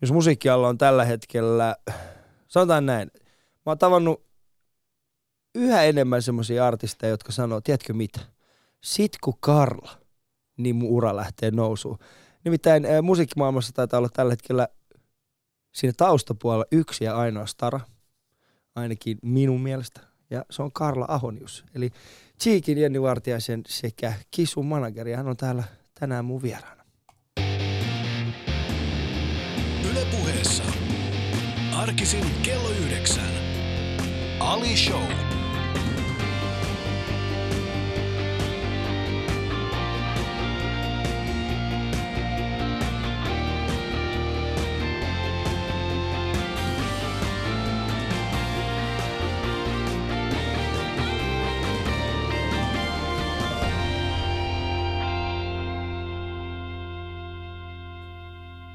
jos musiikkialla on tällä hetkellä, sanotaan näin, mä oon tavannut yhä enemmän semmoisia artisteja, jotka sanoo, tiedätkö mitä, sit kun Karla, niin mun ura lähtee nousuun. Nimittäin äh, musiikkimaailmassa taitaa olla tällä hetkellä siinä taustapuolella yksi ja ainoa stara, ainakin minun mielestä, ja se on Karla Ahonius. Eli Cheekin Jenni Vartiaisen sekä Kisun manageri, hän on täällä tänään mun vieraana. Arkisin kello yhdeksän. Ali Show.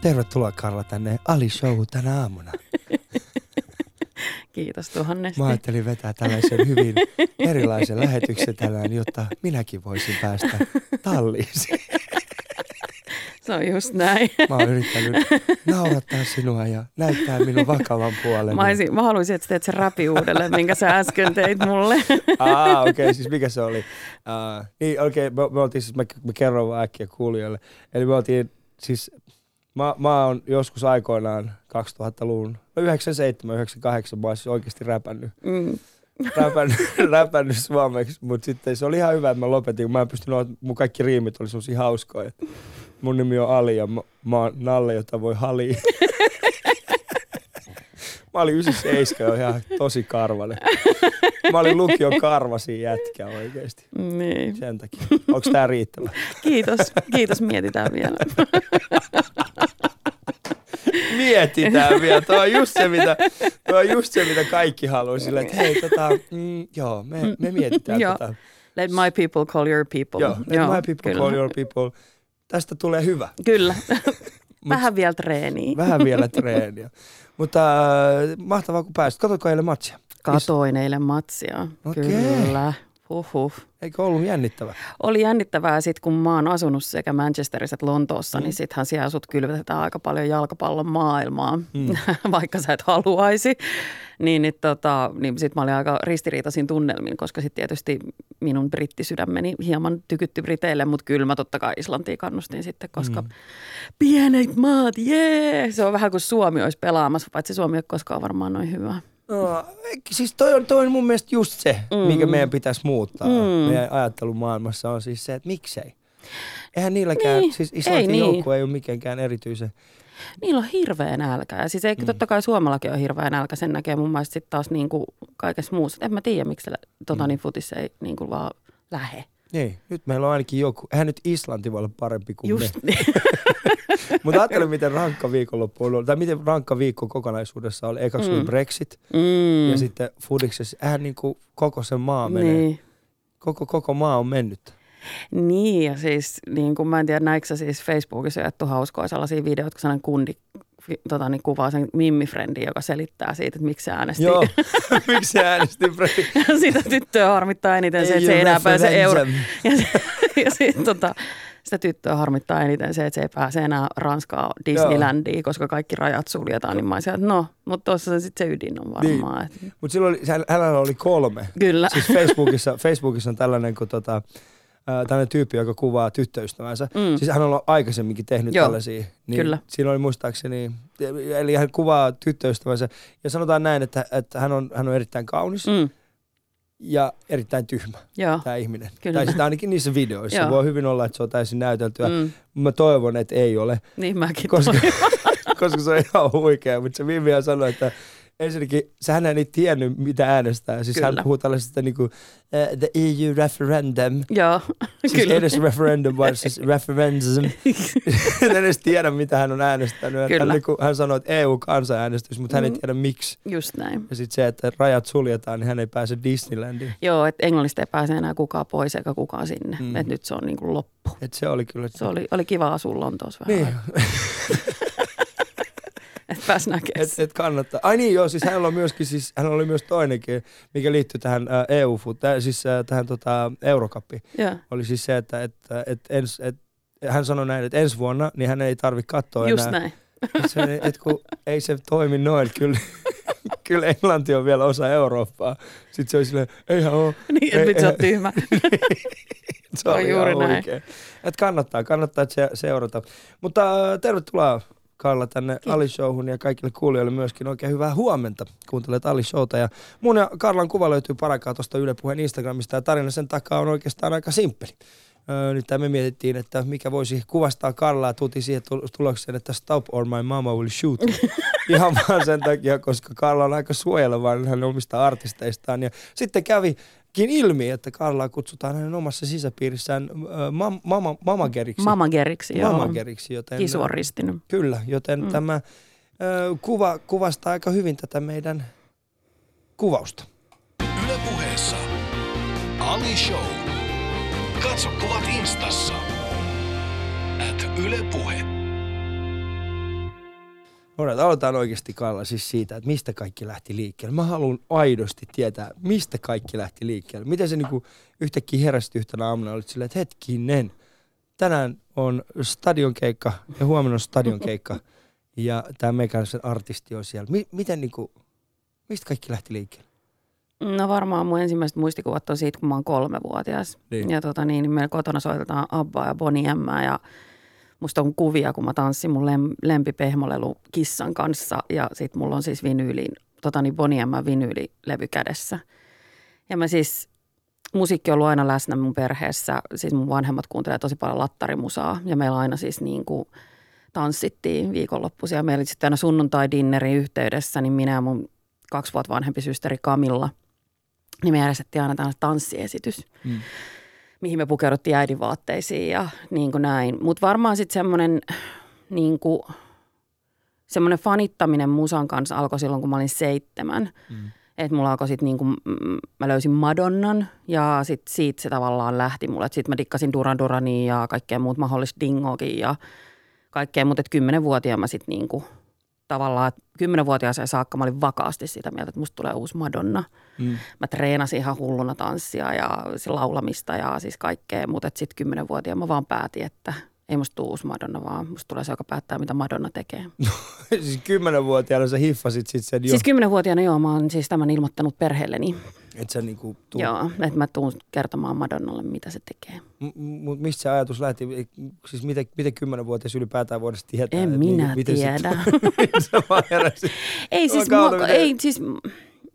Tervetuloa Karla tänne Ali Show tänä aamuna. Kiitos tuhannesti. Mä ajattelin vetää tällaisen hyvin erilaisen lähetyksen tänään, jotta minäkin voisin päästä talliin. Se on just näin. Mä oon yrittänyt naurattaa sinua ja näyttää minun vakavan puolen. Mä, olisin, mä haluaisin, että teet sen rapi uudelleen, minkä sä äsken teit mulle. Ah, okei, okay, siis mikä se oli? Uh, niin, okei, okay, me, me oltiin siis, mä, mä kerron vaan äkkiä kuulijoille. Eli me oltiin siis Mä, mä oon joskus aikoinaan 2000-luvun, no 97, 98 mä oon siis oikeasti räpännyt. Mm. räpännyt, räpännyt suomeksi, mutta sitten se oli ihan hyvä, että mä lopetin, mä en pystynyt, mun kaikki riimit oli semmosia hauskoja. Mun nimi on Ali ja mä, mä oon Nalle, jota voi hali. mä olin 97 jo ihan tosi karvanen. Mä olin lukion karvasi jätkä oikeesti. Niin. Sen takia. Onko tää riittävä? Kiitos. Kiitos, mietitään vielä. mietitään vielä. Tuo on just se, mitä, tuo on just se, mitä kaikki haluaa. Sillä, että hei, tota, mm, joo, me, me mietitään joo. tota. Let my people call your people. Joo, let joo, my people kyllä. call your people. Tästä tulee hyvä. Kyllä. Vähän vielä treeniä. Vähän vielä treeniä. Mutta äh, mahtavaa, kun pääsit. Katsoitko eilen matsia? Katoin eilen matsia. Okay. Kyllä. Huhhuh. Eikö ollut jännittävää? Oli jännittävää sitten, kun mä oon asunut sekä Manchesterissa että Lontoossa, niin mm. niin sittenhän siellä sut kylvetetään aika paljon jalkapallon maailmaa, mm. vaikka sä et haluaisi. Niin, niin, tota, niin sitten mä olin aika ristiriitaisin tunnelmin, koska sitten tietysti minun brittisydämeni hieman tykytti Briteille, mutta kyllä mä totta kai Islantiin kannustin sitten, koska mm. pienet maat, jee! Se on vähän kuin Suomi olisi pelaamassa, paitsi Suomi ei ole koskaan varmaan noin hyvä. No, siis toi on, toi on mun mielestä just se, mm. mikä meidän pitäisi muuttaa. Mm. Meidän ajattelumaailmassa on siis se, että miksei. Eihän niilläkään, niin, siis Islantin niin. ei ole mitenkään erityisen. Niillä on hirveä nälkä. Ja siis ei, mm. totta kai Suomellakin on hirveä nälkä. Sen näkee mun mielestä sitten taas niin kuin kaikessa muussa. En mä tiedä, miksi tota, mm. niin futissa ei niin kuin vaan lähe. Niin, nyt meillä on ainakin joku. Eihän nyt Islanti voi olla parempi kuin Just me. Niin. Mutta ajattelen, miten rankka viikonloppu on ollut, tai miten rankka viikko kokonaisuudessa oli. Ekaksi mm. oli Brexit, mm. ja sitten Fudiksessa, eihän niin kuin koko sen maa menee. Niin. Koko, koko maa on mennyt. Niin, ja siis niin kuin mä en tiedä, näikö siis Facebookissa jaettu hauskoja sellaisia videoita, kun sellainen kundi tota, niin kuvaa sen Mimmi-frendi, joka selittää siitä, että miksi se äänesti. Joo, miksi se äänesti Sitä tyttöä harmittaa eniten se, että se ei enää pääse euro. Ja, ja sitten tota, sitä tyttöä harmittaa eniten se, että se ei pääse enää Ranskaa Disneylandiin, koska kaikki rajat suljetaan. Niin mä olisin, että no, mutta tuossa se sitten se ydin on varmaan. Niin. Mutta silloin hänellä oli kolme. Kyllä. Siis Facebookissa, Facebookissa on tällainen, kun tota, tällainen tyyppi, joka kuvaa tyttöystävänsä. Mm. Siis hän on aikaisemminkin tehnyt Joo, tällaisia. Niin kyllä. Siinä oli muistaakseni, eli hän kuvaa tyttöystävänsä ja sanotaan näin, että, että hän, on, hän on erittäin kaunis. Mm ja erittäin tyhmä Joo. tämä ihminen. Kyllä. Tai sitä ainakin niissä videoissa. Joo. Voi hyvin olla, että se on täysin näyteltyä. Mm. Mä toivon, että ei ole. Niin mäkin koska, koska se on ihan huikea. Mutta se Vivian sanoi, että ensinnäkin, sehän ei tiennyt, mitä äänestää. Siis kyllä. hän puhuu tällaisesta niin kuin, uh, the EU referendum. Joo, siis kyllä. Edes referendum, vaan siis referendum. en edes tiedä, mitä hän on äänestänyt. Kyllä. Hän, niin kuin, hän sanoi, että EU-kansanäänestys, mutta mm. hän ei mm. tiedä miksi. Just näin. Ja sitten se, että rajat suljetaan, niin hän ei pääse Disneylandiin. Joo, että Englannista ei pääse enää kukaan pois eikä kukaan sinne. Mm. Että nyt se on niin kuin loppu. Et se oli kyllä. Se oli, oli kiva asua Lontoossa vähän. Niin. että pääsi näkemään. Et, et kannattaa. Ai niin joo, siis hänellä, on myöskin, siis, hänellä oli myös toinenkin, mikä liittyy tähän eu äh, siis äh, tähän tota, Eurokappiin. Yeah. Oli siis se, että et, et, ens, et, hän sanoi näin, että ensi vuonna niin hän ei tarvitse katsoa Just enää. näin Se, et kun ei se toimi noin, kyllä, kyllä Englanti on vielä osa Eurooppaa. Sitten se oli silleen, eihän ole. niin, että sä oot tyhmä. se oli On juuri näin. oikein. Et kannattaa, kannattaa se- seurata. Mutta tervetuloa Karla tänne Ali Showhun ja kaikille kuulijoille myöskin oikein hyvää huomenta. Kuuntelet Ali Showta ja mun ja Karlan kuva löytyy parakaa tuosta Yle Puheen Instagramista ja tarina sen takaa on oikeastaan aika simppeli. Öö, nyt me mietittiin, että mikä voisi kuvastaa Karlaa, tuutiin siihen tul- tulokseen, että stop or my mama will shoot me. Ihan vaan sen takia, koska Karla on aika suojelevainen hänen omista artisteistaan. Ja sitten kävikin ilmi, että Karlaa kutsutaan hänen omassa sisäpiirissään mam- mama, mamageriksi. Mamageriksi, joo. Mamageriksi, joten... Kisu on ristinyt. Kyllä, joten mm. tämä ö, kuva kuvastaa aika hyvin tätä meidän kuvausta. Yle puheessa Ali Show. Katso kuvat instassa. At Yle Puhe. Alright, aloitetaan oikeasti Kalla siis siitä, että mistä kaikki lähti liikkeelle. Mä haluan aidosti tietää, mistä kaikki lähti liikkeelle. Miten se niinku yhtäkkiä heräsit yhtenä aamuna, olit silleen, että hetkinen, tänään on stadionkeikka ja huomenna on stadionkeikka ja tämä meikäläisen artisti on siellä. Mi- miten niinku, mistä kaikki lähti liikkeelle? No varmaan mun ensimmäiset muistikuvat on siitä, kun mä oon kolmevuotias. Niin. Ja tota niin, niin meillä kotona soitetaan Abbaa ja Bonnie Emmää ja musta on kuvia, kun mä tanssin mun lem, lempipehmolelu kissan kanssa ja sit mulla on siis vinyyli, tota niin Bonnie Emma vinyylilevy kädessä. Ja mä siis, musiikki on ollut aina läsnä mun perheessä, siis mun vanhemmat kuuntelee tosi paljon lattarimusaa ja meillä aina siis niin kuin tanssittiin viikonloppuisia. Meillä oli sitten aina sunnuntai-dinnerin yhteydessä, niin minä ja mun kaksi vuotta vanhempi systeri Kamilla, niin me järjestettiin aina tanssiesitys, Mm. Mihin me pukeuduttiin äidin vaatteisiin ja niin kuin näin. Mutta varmaan sitten semmoinen niin kuin, semmoinen fanittaminen musan kanssa alkoi silloin, kun mä olin seitsemän. Mm. Että mulla alkoi sitten niinku, mm, mä löysin Madonnan ja sitten siitä se tavallaan lähti mulle. Sitten mä dikkasin Duran Durania ja kaikkea muut mahdollista dingokin ja kaikkea. Mutta kymmenenvuotiaana mä sitten niinku, tavallaan, kymmenenvuotiaaseen saakka mä olin vakaasti sitä mieltä, että musta tulee uusi Madonna. Mm. Mä treenasin ihan hulluna tanssia ja laulamista ja siis kaikkea. Mutta sitten kymmenenvuotiaana mä vaan päätin, että ei musta tule uusi Madonna, vaan musta tulee se, joka päättää, mitä Madonna tekee. siis kymmenenvuotiaana sä hiffasit sit sen jo, Siis kymmenenvuotiaana joo, mä oon siis tämän ilmoittanut perheelleni. Että sä niinku tuu. Joo, että mä tuun kertomaan Madonnalle, mitä se tekee. Mutta mistä se ajatus lähti? Siis miten, miten kymmenenvuotias ylipäätään voisi tietää? En minä miten tiedä. Se vaan heräsi. ei siis, mua, miten- ei siis,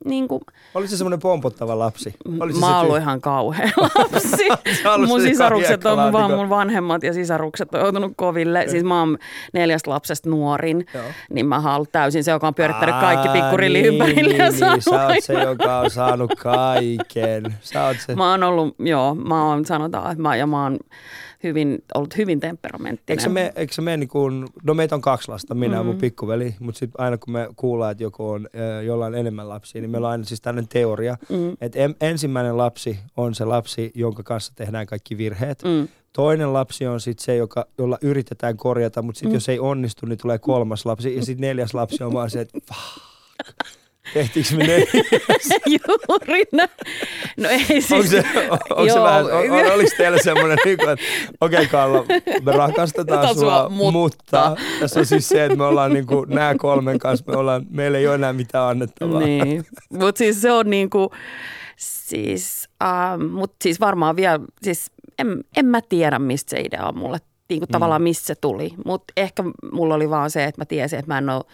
niin kuin, Oli se semmoinen pompottava lapsi? Oli se mä oon ollut ihan kauhea lapsi. Mun se sisarukset on hiekkalaatikko. vaan mun vanhemmat ja sisarukset on joutunut koville. Siis mä oon neljästä lapsesta nuorin, Joo. niin mä oon ollut täysin se, joka on pyörittänyt kaikki Aa, pikkurilli niin, ympärille niin, ja niin, Sä oot se, joka on saanut kaiken. Sä oot se. Mä oon ollut, joo, mä oon, sanotaan, että mä, ja mä oon hyvin, ollut hyvin temperamenttinen. Eikö se mene, eikö se mene niin kuin, no meitä on kaksi lasta, minä ja mun Mm. pikkuveli, mutta sitten aina kun me kuullaan, että joku on jollain enemmän lapsia, niin meillä on aina siis tämmöinen teoria, Mm, että en, ensimmäinen lapsi on se lapsi, jonka kanssa tehdään kaikki virheet. mm. Toinen lapsi on sitten se, joka, jolla yritetään korjata, mutta sitten Mm. jos ei onnistu, niin tulee kolmas lapsi. Ja sitten neljäs lapsi on vaan se, että fuck, tehtiinkö me? Juuri näin. No ei siis. Onko se, on, onko se vähän, on, on, oliko teillä semmoinen, niin kuin, että okei okay, Kalla, me rakastetaan Tätä sua, mutta. mutta. tässä on siis se, että me ollaan niin kuin, nämä kolmen kanssa, me ollaan, meillä ei ole enää mitään annettavaa. Niin, mutta siis se on niinku, siis, äh, mutta siis varmaan vielä, siis en, en mä tiedä mistä se idea on mulle, niinku Mm. tavallaan mistä se tuli. Mutta ehkä mulla oli vaan se, että mä tiesin, että mä en ole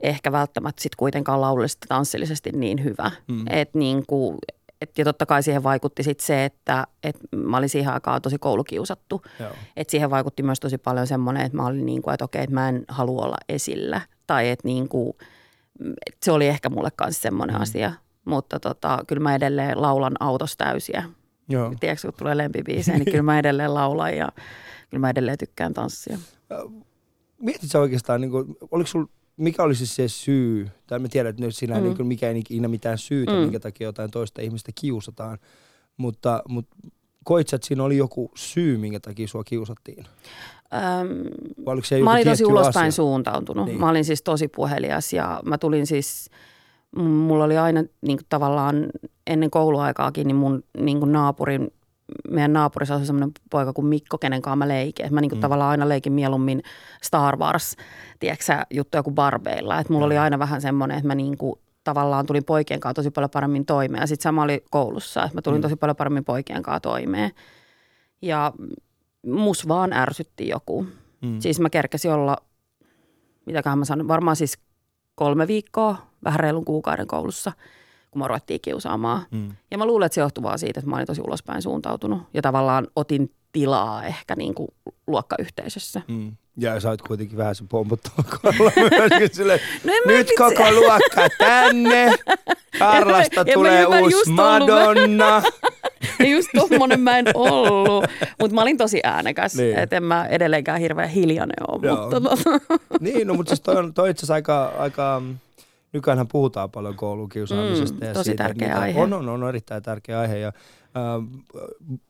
ehkä välttämättä sit kuitenkaan laullisesti tanssillisesti niin hyvä. Mm. Et niinku, et, ja totta kai siihen vaikutti sit se, että et mä olin siihen aikaan tosi koulukiusattu. Joo. Et siihen vaikutti myös tosi paljon semmoinen, että mä olin niin kuin, että okei, että mä en halua olla esillä. Tai että niin kuin, et se oli ehkä mulle kanssa semmoinen mm. asia. Mutta tota, kyllä mä edelleen laulan autossa täysiä. Joo. Tiedätkö, kun tulee lempibiisejä, niin kyllä mä edelleen laulan ja kyllä mä edelleen tykkään tanssia. Mietit sä oikeastaan, niin kuin, oliko sul, mikä olisi se syy, tai mä tiedän, että nyt siinä mm. Mm. niin kuin, mikä ei ikinä mitään syytä, mm. Minkä takia jotain toista ihmistä kiusataan, mutta, mutta koit sä, että siinä oli joku syy, minkä takia sua kiusattiin? Öm, Vai oliko se mä olin tosi ulospäin asia? suuntautunut. Niin. Niin. Mä olin siis tosi puhelias ja mä tulin siis, mulla oli aina niin kuin tavallaan ennen kouluaikaakin, niin mun niin kuin naapurin meidän naapurissa asui semmoinen poika kuin Mikko, kenen kanssa mä leikin. Et mä niinku Mm. tavallaan aina leikin mieluummin Star Wars, tiedätkö sä, juttuja kuin Barbeilla. Että mulla oli aina vähän semmoinen, että mä niinku tavallaan tulin poikien kanssa tosi paljon paremmin toimeen. Sitten sama oli koulussa, että mä tulin Mm. tosi paljon paremmin poikien kanssa toimeen. Ja mus vaan ärsytti joku. Mm. Siis mä kerkesin olla, mitäköhän mä sanon, varmaan siis kolme viikkoa, vähän reilun kuukauden koulussa, kun mä ruvettiin kiusaamaan. Mm. Ja mä luulen, että se johtuu vaan siitä, että mä olin tosi ulospäin suuntautunut ja tavallaan otin tilaa ehkä niin kuin luokkayhteisössä. Mm. Ja sä oot kuitenkin vähän se pompottava Karla myöskin silleen, No nyt vitsi- koko luokka tänne, Karlasta tulee uusi Madonna. Ja just tommonen mä en ollut, mutta mä olin tosi äänekäs, Niin. että en mä edelleenkään hirveän hiljainen ole. Mutta tota, niin, no mutta siis toi on, toi itse asiassa aika, aika nykyäänhän puhutaan paljon koulukiusaamisesta. Mm, ja tosi siitä, tärkeä aihe. On, on, on, erittäin tärkeä aihe. Ja, äh,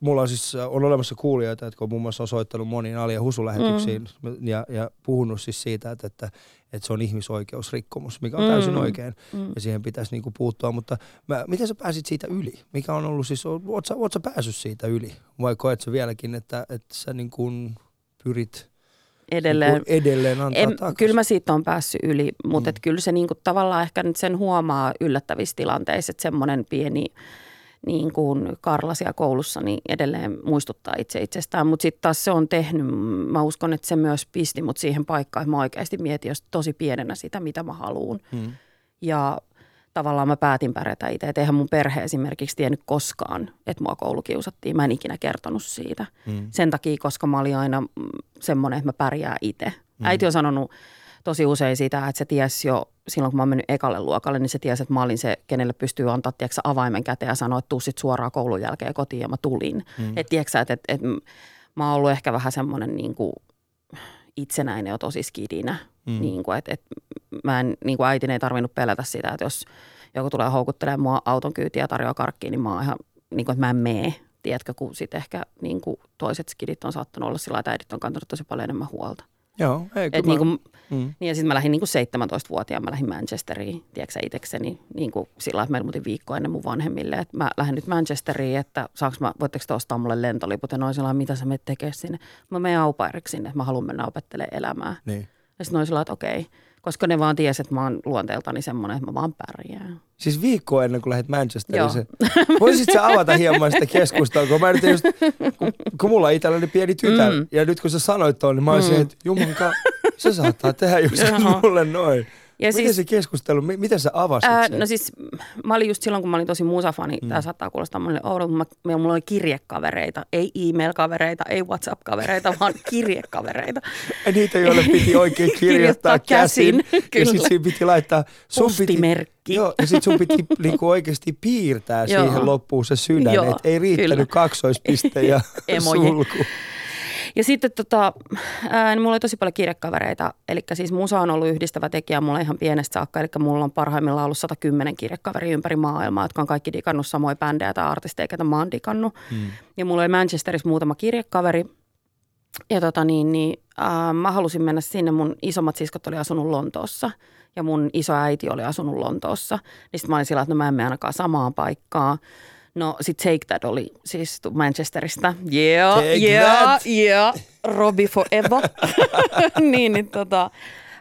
mulla on siis on olemassa kuulijoita, jotka on muun muassa soittanut moniin Ali- ja Husu-lähetyksiin mm. ja, ja puhunut siis siitä, että, että, että se on ihmisoikeusrikkomus, mikä on täysin Mm. oikein mm. ja siihen pitäisi niinku puuttua. Mutta mä, miten sä pääsit siitä yli? Mikä on ollut siis, oot sä, oot sä päässyt siitä yli? Vai koet sä vieläkin, että, että sä niin kuin pyrit edelleen. niinku edelleen antaa En, takaisin? kyllä mä siitä on päässyt yli, mutta Mm. kyllä se niinku tavallaan ehkä nyt sen huomaa yllättävissä tilanteissa, että semmoinen pieni niin kuin Karla siellä koulussa niin edelleen muistuttaa itse itsestään. Mutta sitten taas se on tehnyt, mä uskon, että se myös pisti mut siihen paikkaan, että mä oikeasti mietin jos tosi pienenä sitä, mitä mä haluan. Mm. Ja tavallaan mä päätin pärjätä itse. Et eihän mun perhe esimerkiksi tiennyt koskaan, että mua koulukiusattiin. Mä en ikinä kertonut siitä. Mm. Sen takia, koska mä olin aina mm, semmoinen, että mä pärjään itse. Mm. Mm. Äiti on sanonut tosi usein sitä, että se tiesi jo silloin, kun mä oon mennyt ekalle luokalle, niin se tiesi, että mä olin se, kenelle pystyy antaa tiedätkö, avaimen käteen ja sanoa, että tuu sit suoraan koulun jälkeen kotiin ja mä tulin. Mm. Mm. Että tiedätkö, että, että, että mä oon ollut ehkä vähän semmoinen niin kuin itsenäinen jo tosi skidinä. Mm. Niin kuin, että, että mä en, niin kuin äitin ei tarvinnut pelätä sitä, että jos joku tulee houkuttelemaan mua auton kyytiä ja tarjoaa karkkiin, niin mä oon ihan, niin kuin, että mä en mee. Tiedätkö, kun sitten ehkä niin kuin toiset skidit on saattanut olla sillä että äidit on kantanut tosi paljon enemmän huolta. Joo, ei, Et kyllä niin mä- kuin, mm. niin ja sitten mä lähdin niin kuin 17-vuotiaana, mä lähdin Manchesteriin, tiedätkö sä itsekseni, niin kuin sillä lailla, että meillä muutin viikko ennen mun vanhemmille, että mä lähden nyt Manchesteriin, että saaks mä, voitteko te ostaa mulle lentoliput, ja noin lailla, mitä sä menet tekemään sinne. Mä menen aupairiksi sinne, että mä haluan mennä opettelemaan elämää. Niin. Ja sitten noin lailla, että okei, koska ne vaan tiesi, että mä oon luonteeltani semmoinen, että mä vaan pärjään. Siis viikko ennen kuin lähdit Manchesteriin. Se, voisit sä avata hieman sitä keskustelua, kun mä just, kun, kun mulla on itselläni pieni tytär, mm. Ja nyt kun sä sanoit tuon, niin mä olisin, Mm. että jumanka, se saattaa tehdä just mulle noin. Ja Miten siis, se keskustelu, mi- miten sä avasit ää, sen? no siis mä olin just silloin, kun mä olin tosi musafani, Mm. mm. tämä saattaa kuulostaa monelle oudolta, mutta mä, mulla oli kirjekavereita, ei e-mail-kavereita, ei WhatsApp-kavereita, vaan kirjekavereita. Ja niitä, joille piti oikein kirjoittaa Kirjoittaa käsin. käsin, Ja kyllä. sit siinä piti laittaa, sun piti, Postimerkki. joo, ja sit sun piti niinku oikeasti piirtää siihen loppuun se sydän, että ei riittänyt kaksoispiste ja Emoji. sulku. Ja sitten tota, ää, niin mulla oli tosi paljon kirjekavereita, eli siis musa on ollut yhdistävä tekijä mulle ihan pienestä saakka, eli mulla on parhaimmillaan ollut 110 kirjekaveria ympäri maailmaa, jotka on kaikki digannut samoja bändejä tai artisteja, ketä mä oon digannut. Mm. Ja mulla oli Manchesterissa muutama kirjekaveri, ja tota niin, niin ää, mä halusin mennä sinne, mun isommat siskot oli asunut Lontoossa, ja mun iso äiti oli asunut Lontoossa. Niin sitten mä olin sillä, että no mä en mene ainakaan samaan paikkaan. No sit Take That oli siis Manchesterista. Yeah, Take yeah, that. yeah. Robbie forever. niin, niin tota,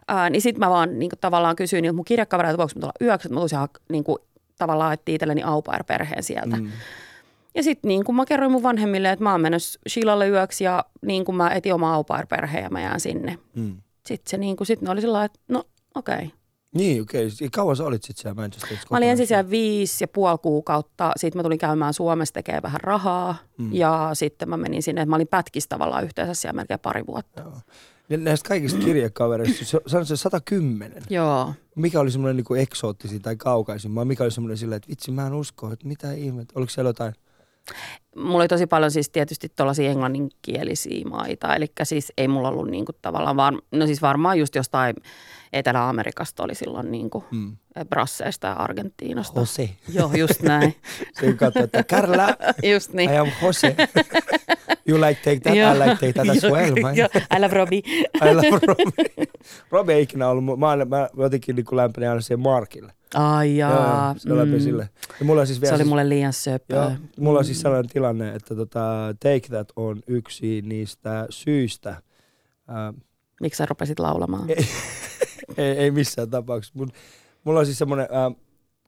ää, niin sitten mä vaan niin kuin, tavallaan kysyin niiltä mun kirjakavereilta, voiko mä tulla yöksi, että mä tulisin niin kuin, tavallaan etsiä itselleni au pair-perheen sieltä. Mm. Ja sitten niin kuin mä kerroin mun vanhemmille, että mä oon menossa Shilalle yöksi ja niin kuin mä etin oma au pair-perheen ja mä jään sinne. Mm. Sitten se niin kuin, sit ne oli sillä että no okei. Okay. Niin, okei. Okay. Kauan sä olit sitten siellä Manchesterissa? Mä olin ensin siellä viisi ja puoli kuukautta. Sitten mä tulin käymään Suomessa tekemään vähän rahaa. Mm. Ja sitten mä menin sinne, että mä olin pätkissä tavallaan yhteensä siellä melkein pari vuotta. Joo. Ja näistä kaikista kirjekavereista, se, se on se 110. Joo. Mikä oli semmoinen niin eksoottisin tai kaukaisin? Mikä oli semmoinen silleen, että vitsi mä en usko, että mitä ihmettä. Oliko siellä jotain? Mulla oli tosi paljon siis tietysti tuollaisia englanninkielisiä maita, eli siis ei mulla ollut niinku tavallaan, var, no siis varmaan just jostain Etelä-Amerikasta oli silloin niinku Mm. Brasseista ja Argentiinasta. Jose. Joo, just näin. Se katsoi, että Karla, just niin. I am Jose. You like take that, I like take that as well. man. joo. I love Robbie. I love Robbie. Robbie ei ikinä ollut, mä, mä jotenkin niin lämpenin aina siihen Markille. Ai jaa. joo, se mm. sille. Ja mulla siis vielä Se oli siis, mulle liian söpöä. joo, mulla on siis sellainen tilanne, että tota, Take That on yksi niistä syistä, ää, Miksi sä rupesit laulamaan? ei, ei, missään tapauksessa. Mut, mulla on siis semmoinen, ää,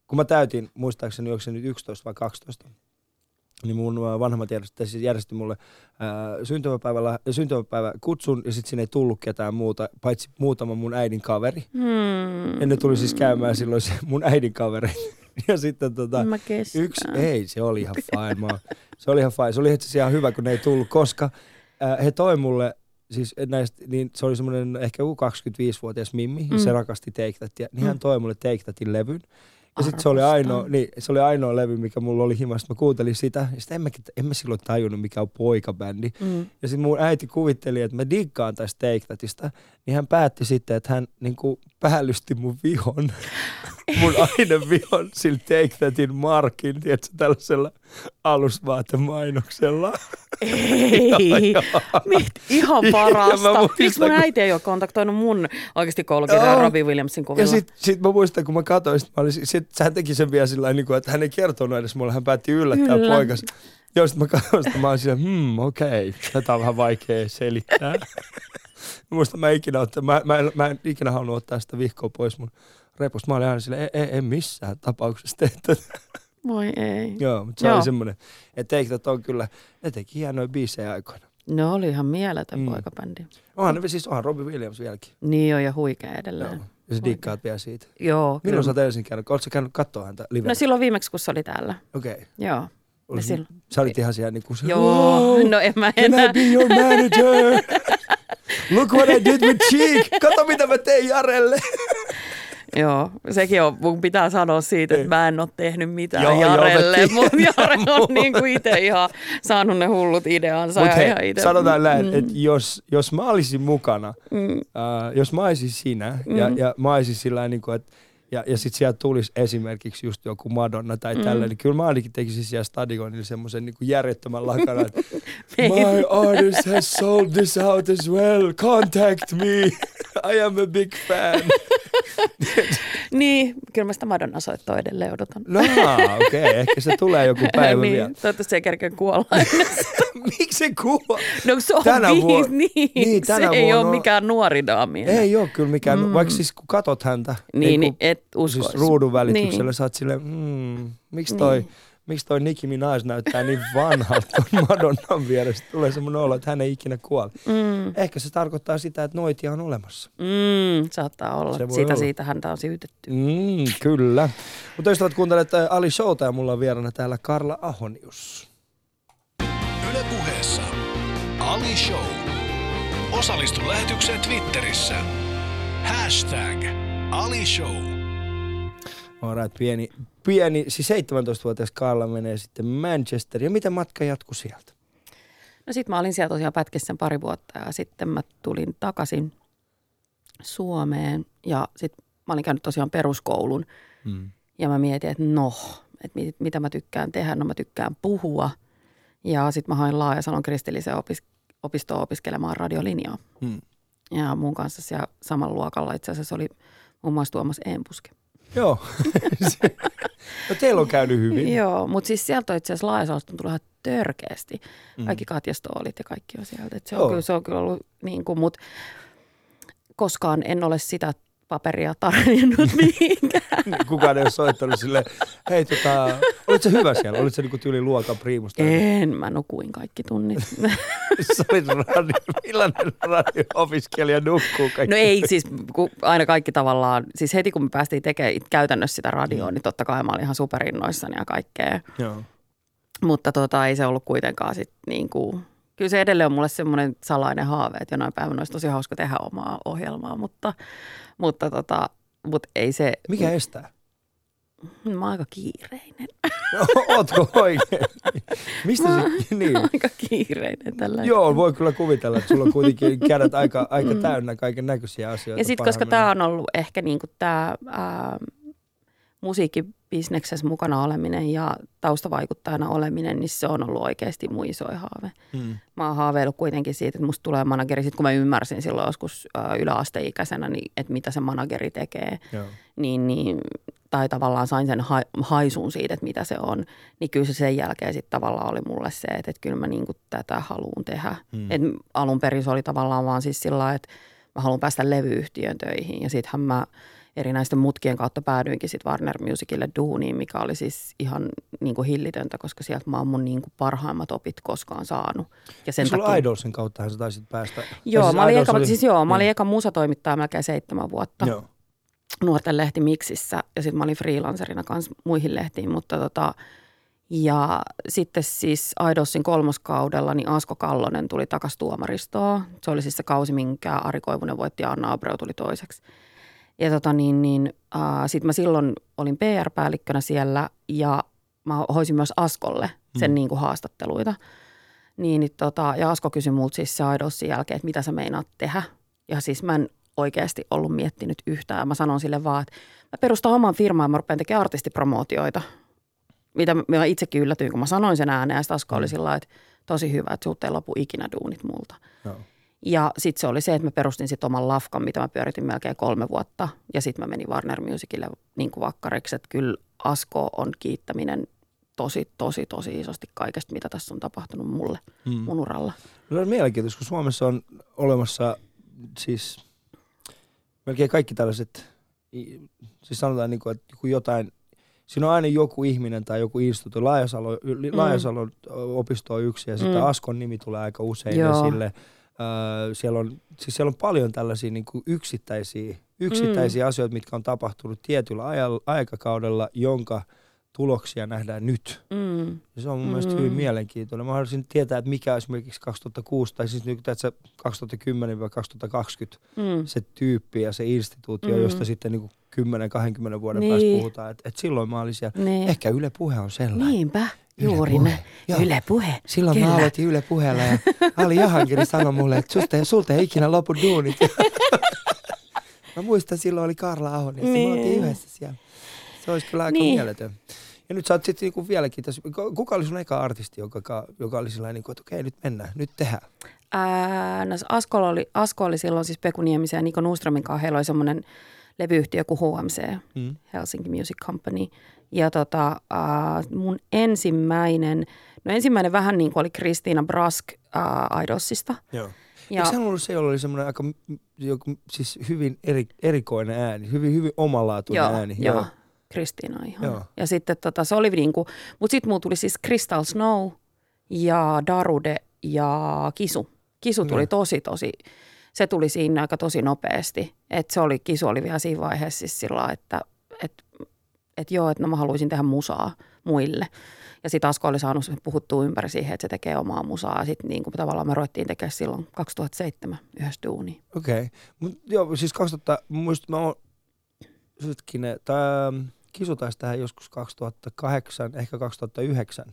kun mä täytin, muistaakseni, onko se nyt 11 vai 12, niin mun ää, vanhemmat järjesti, siis järjesti mulle ää, syntymäpäivällä, syntymäpäivä kutsun ja sitten sinne ei tullut ketään muuta, paitsi muutama mun äidin kaveri. Hmm. Ja ne tuli siis käymään silloin se mun äidin kaveri. Ja sitten tota, yksi, ei se oli ihan fine. Mä, se oli ihan fine. Se oli itse asiassa ihan hyvä, kun ne ei tullut, koska äh, he toi mulle, siis näistä, niin se oli semmoinen ehkä joku 25-vuotias Mimmi, mm. Se rakasti Take Thatia, niin hän Mm. toi mulle Take Thatin levyn. Ja sitten se oli ainoa, niin, se oli ainoa levy, mikä mulla oli himasta. Mä kuuntelin sitä, ja sitten en, mä, en mä silloin tajunnut, mikä on poikabändi. Mm. Ja sitten mun äiti kuvitteli, että mä diggaan tästä Take Thatista, niin hän päätti sitten, että hän niin kuin päällysti mun vihon, mun ainevihon sillä Take Thatin markin, tiedätkö, tällaisella alusvaatemainoksella. Ei. Joo, Mit, ihan Ja parasta. muistan, Miksi mun äiti ei ole kontaktoinut mun oikeasti koulukirjaa Joo. Robbie Williamsin kuvilla? Ja sit, sit mä muistan, kun mä katsoin, sit mä olin, sit, hän teki sen vielä sillä niin kuin, että hän ei kertonut edes mulle, hän päätti yllättää Kyllä. poikas. Joo, sit mä katsoin sitä, mä olin siellä, hmm, okei, okay. tätä on vähän vaikea selittää. Muista mä ikinä, otta, mä, mä, en, mä en ikinä halunnut ottaa sitä vihkoa pois mun repusta. Mä olin aina silleen, ei, ei, ei missään tapauksessa tee tätä. Voi ei. Joo, mutta se Joo. oli semmoinen, että Take on kyllä, ne teki hienoja biisejä aikoina. Ne oli ihan mieletön Mm. mm. poikabändi. Onhan ne siis, onhan Robbie Williams vieläkin. Niin on ja huikea edelleen. Joo. Ja sä diggaat vielä siitä. Joo, Milloin kyllä. sä oot ensin käynyt? Oletko sä käynyt katsoa häntä livenä? No silloin viimeksi, kun se oli täällä. Okei. Okay. Joo. Ja silloin. Sä olit ihan siellä niin kuin se, Joo, "Wow, no en mä Can I enää. be your manager? Look what I did with Cheek. Kato mitä mä tein Jarelle. Joo, sekin on, mun pitää sanoa siitä, että mä en ole tehnyt mitään Joo, joo, joo, Jarelle. tiedän. Mun Jare on niin kuin itse ihan saanut ne hullut ideansa. Mut ja hei, ihan ite. sanotaan näin, Mm, että jos, jos mä olisin mukana, mm, äh, jos mä olisin sinä ja, Mm. ja mä olisin sillä niin kuin, että ja, ja sitten sieltä tulisi esimerkiksi just joku Madonna tai Mm. tällainen, niin kyllä mä ainakin tekisin siellä stadionilla semmoisen niin järjettömän lakana, että Ei. My artist has sold this out as well, contact me, I am a big fan. Niin, kyllä mä sitä Madonna soittoa edelleen odotan. No okei, okay. ehkä se tulee joku päivä niin, vielä. toivottavasti se ei kerkeä kuolla. Miksi se kuva? No se on Tänä viis, vuonna- niin, niin, niin tänä se ei ole on- mikään nuori daami. enää. Ei ole kyllä mikään, mm. Vaikka siis kun katot häntä Niin, kun- niin et uskois. siis ruudun välityksellä, Niin. sä oot silleen, mm, miksi toi, Niin. miksi toi Nicki Minaj näyttää niin vanhalta ton Madonnan vieressä. Tulee semmoinen olo, että hän ei ikinä kuole. Mm, Ehkä se tarkoittaa sitä, että noitia on olemassa. mm, saattaa olla. Se Siitä olla. siitä häntä on syytetty. Mm, kyllä. Mutta ystävät kuuntelet Ali Showta ja mulla on vieraana täällä Karla Ahonius. Ali Show. Osallistu lähetykseen Twitterissä. Hashtag Ali Show. Alright, pieni, pieni, siis 17-vuotias Karla menee sitten Manchesteriin. Ja miten matka jatkuu sieltä? No sit mä olin siellä tosiaan pätkissä sen pari vuotta ja sitten mä tulin takaisin Suomeen ja sit mä olin käynyt tosiaan peruskoulun Mm. ja mä mietin, että no, että mit, mitä mä tykkään tehdä, no mä tykkään puhua ja sitten mä hain Laajasalon kristilliseen opis, opistoon opiskelemaan radiolinjaa Mm. ja mun kanssa siellä samalla luokalla itse asiassa oli muun muassa Tuomas Eempuske. Joo. No teillä on käynyt hyvin. Joo, mutta siis sieltä on itse asiassa Laajasalosta on tullut ihan törkeästi. Mm. Kaikki katjastoolit ja kaikki on sieltä. Et se, Joo. on kyllä, se on kyllä ollut niin kuin, mutta koskaan en ole sitä paperia tarvinnut mihinkään. Kukaan ei ole soittanut sille, hei tota, olit se hyvä siellä? Olit se niinku tyyli luokan priimus? tai- en, mä nukuin kaikki tunnit. Sä olit radio, millainen radio-opiskelija nukkuu kaikki? No ei siis, kun aina kaikki tavallaan, siis heti kun me päästiin tekemään käytännössä sitä radioa, niin totta kai mä olin ihan superinnoissani ja kaikkea. Joo. Mutta tota, ei se ollut kuitenkaan sit niin kuin, kyllä se edelleen on mulle semmoinen salainen haave, että jonain päivänä olisi tosi hauska tehdä omaa ohjelmaa, mutta, mutta, tota, mutta ei se, Mikä estää? Mä oon aika kiireinen, Ootko oikein? Mistä se, niin. aika kiireinen tällä Joo, voi kyllä kuvitella, että sulla on kuitenkin kädet aika, aika täynnä kaiken näköisiä asioita. Mm. Ja sitten koska tämä on ollut ehkä niinku tämä musiikki bisneksessä mukana oleminen ja taustavaikuttajana oleminen, niin se on ollut oikeasti mun isoin haave. Mm. Mä oon haaveillut kuitenkin siitä, että musta tulee manageri. Sitten kun mä ymmärsin silloin joskus ä, yläasteikäisenä, niin, että mitä se manageri tekee, Joo. niin, niin, tai tavallaan sain sen ha, haisun siitä, että mitä se on, niin kyllä se sen jälkeen sitten tavallaan oli mulle se, että, että kyllä mä niin tätä haluan tehdä. Mm. Et alun perin se oli tavallaan vaan siis sillä että mä haluan päästä levyyhtiön töihin ja sittenhän mä erinäisten mutkien kautta päädyinkin sitten Warner Musicille duuniin, mikä oli siis ihan niin kuin hillitöntä, koska sieltä mä oon mun niin kuin parhaimmat opit koskaan saanut. Ja Sen Sulla Idolsin kauttahan sä taisit päästä. Joo, siis mä olin, eka, siis joo, mä olin niin. eka musatoimittaja melkein seitsemän vuotta Joo. Nuorten lehti Miksissä ja sitten mä olin freelancerina kanssa muihin lehtiin, mutta tota, ja sitten siis Idolsin kolmoskaudella niin Asko Kallonen tuli takaisin tuomaristoon. Se oli siis se kausi, minkä Ari Koivunen voitti ja Anna Abreu tuli toiseksi. Ja tota niin, niin äh, sitten mä silloin olin PR-päällikkönä siellä ja mä hoisin myös Askolle sen Mm. niin kuin haastatteluita. Niin, niin tota, ja Asko kysyi multa siis se Idolsin jälkeen, että mitä sä meinaat tehdä. Ja siis mä en oikeasti ollut miettinyt yhtään. Mä sanon sille vaan, että mä perustan oman firman ja mä rupean tekemään artistipromootioita. Mitä mä- itsekin yllätyin, kun mä sanoin sen ääneen. Ja sitten Asko oli sillä lailla, että tosi hyvä, että sulta ei lopu ikinä duunit multa. Joo. Ja sitten se oli se, että mä perustin sitten oman lafkan, mitä mä pyöritin melkein kolme vuotta. Ja sitten mä menin Warner Musicille niin kuin vakkariksi, että kyllä Asko on kiittäminen tosi, tosi, tosi isosti kaikesta, mitä tässä on tapahtunut mulle Mm. mun uralla. No, se on mielenkiintoista, kun Suomessa on olemassa siis melkein kaikki tällaiset, siis sanotaan niin kuin, että jotain, siinä on aina joku ihminen tai joku instituutio. Laajasalo, mm. Laajasalon opisto on yksi ja sitten Mm. Askon nimi tulee aika usein Joo. esille. Öö, siellä, on, siis siellä on paljon tällaisia niin kuin yksittäisiä, yksittäisiä mm. asioita, mitkä on tapahtunut tietyllä ajalla, aikakaudella, jonka tuloksia nähdään nyt. Mm. Ja se on mun mm. mielestä hyvin mielenkiintoinen. Mä haluaisin tietää, että mikä esimerkiksi 2006 tai siis nyt tässä 2010-2020 Mm. se tyyppi ja se instituutio, Mm. josta sitten niin 10-20 vuoden Niin. päästä puhutaan. Että et silloin mä olin siellä. Niin. Ehkä Yle Puhe on sellainen. Niinpä, juuri Puhe. Joo. Yle puhe. Silloin Kyllä. mä aloitin Yle Puheella ja Ali Jahankiri sanoi mulle, että susta, ei- sulta ei ikinä lopu duunit. mä muistan, silloin oli Karla Ahonen, niin. me Niin. oltiin yhdessä siellä. Se olisi kyllä aika Niin. mieletön. Ja nyt sä oot sitten niinku vieläkin tässä, kuka oli sun eka artisti, joka, joka oli sellainen, niinku, että okei nyt mennään, nyt tehdään. Ää, no, Asko, oli, Asko oli silloin siis Peku Niemisen ja Niko Nuströmin kanssa. Heillä oli semmoinen levyyhtiö kuin HMC, Mm. Helsinki Music Company. Ja tota, ää, mun ensimmäinen, no ensimmäinen vähän niin kuin oli Kristiina Brask ää, Idolsista. Joo. Ja, Eikö hän ollut se, jolla oli semmoinen aika joku, siis hyvin eri, erikoinen ääni, hyvin, hyvin omalaatuinen joo, ääni? joo, Kristiina ihan. Joo. Ja sitten tota, se oli niin kuin, mutta sitten mulla tuli siis Crystal Snow ja Darude ja Kisu. Kisu tuli Joo. tosi, tosi, se tuli siinä aika tosi nopeasti. Et se oli, Kisu oli vielä siinä vaiheessa siis sillä että et, et joo, että no mä haluaisin tehdä musaa muille. Ja sitten Asko oli saanut puhuttua ympäri siihen, että se tekee omaa musaa. Ja sitten niin kuin tavallaan me ruvettiin tekemään silloin 2007 yhdessä duunia. Okei. Okay. Joo, siis 2000, muistin, mä oon, hetkinen, tää kisu taisi tähän joskus 2008, ehkä 2009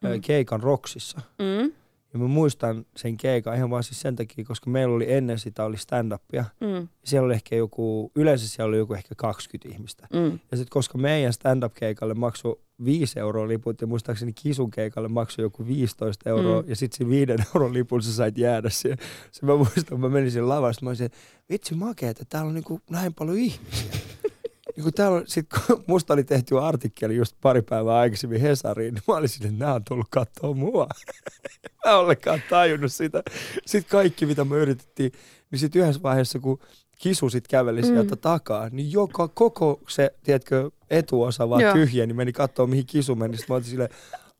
mm. Keikan Roksissa. Mm, Ja mä muistan sen keikan ihan vaan siis sen takia, koska meillä oli ennen sitä oli stand-upia. mm, Siellä oli ehkä joku, yleensä siellä oli joku ehkä 20 ihmistä. mm. Ja sitten koska meidän stand-up-keikalle maksoi 5 euroa liput ja muistaakseni kisun keikalle maksoi joku 15 euroa Mm. ja sitten siinä 5 euron lipulla sä sait jäädä siihen. Se mä muistan, mä menin siihen lavasta, mä olisin, että vitsi makeet, että täällä on niinku näin paljon ihmisiä. Niin täällä on, sit kun musta oli tehty artikkeli just pari päivää aikaisemmin Hesariin, niin mä olin sinne, että nämä on tullut katsoa mua. mä en ollenkaan tajunnut sitä. Sitten kaikki, mitä me yritettiin, niin sitten yhdessä vaiheessa, kun kisu sit käveli sieltä Mm. takaa, niin joka, koko se, tiedätkö, etuosa vaan Joo. tyhjä, niin meni katsoa, mihin kisu meni. Sitten mä olin silleen,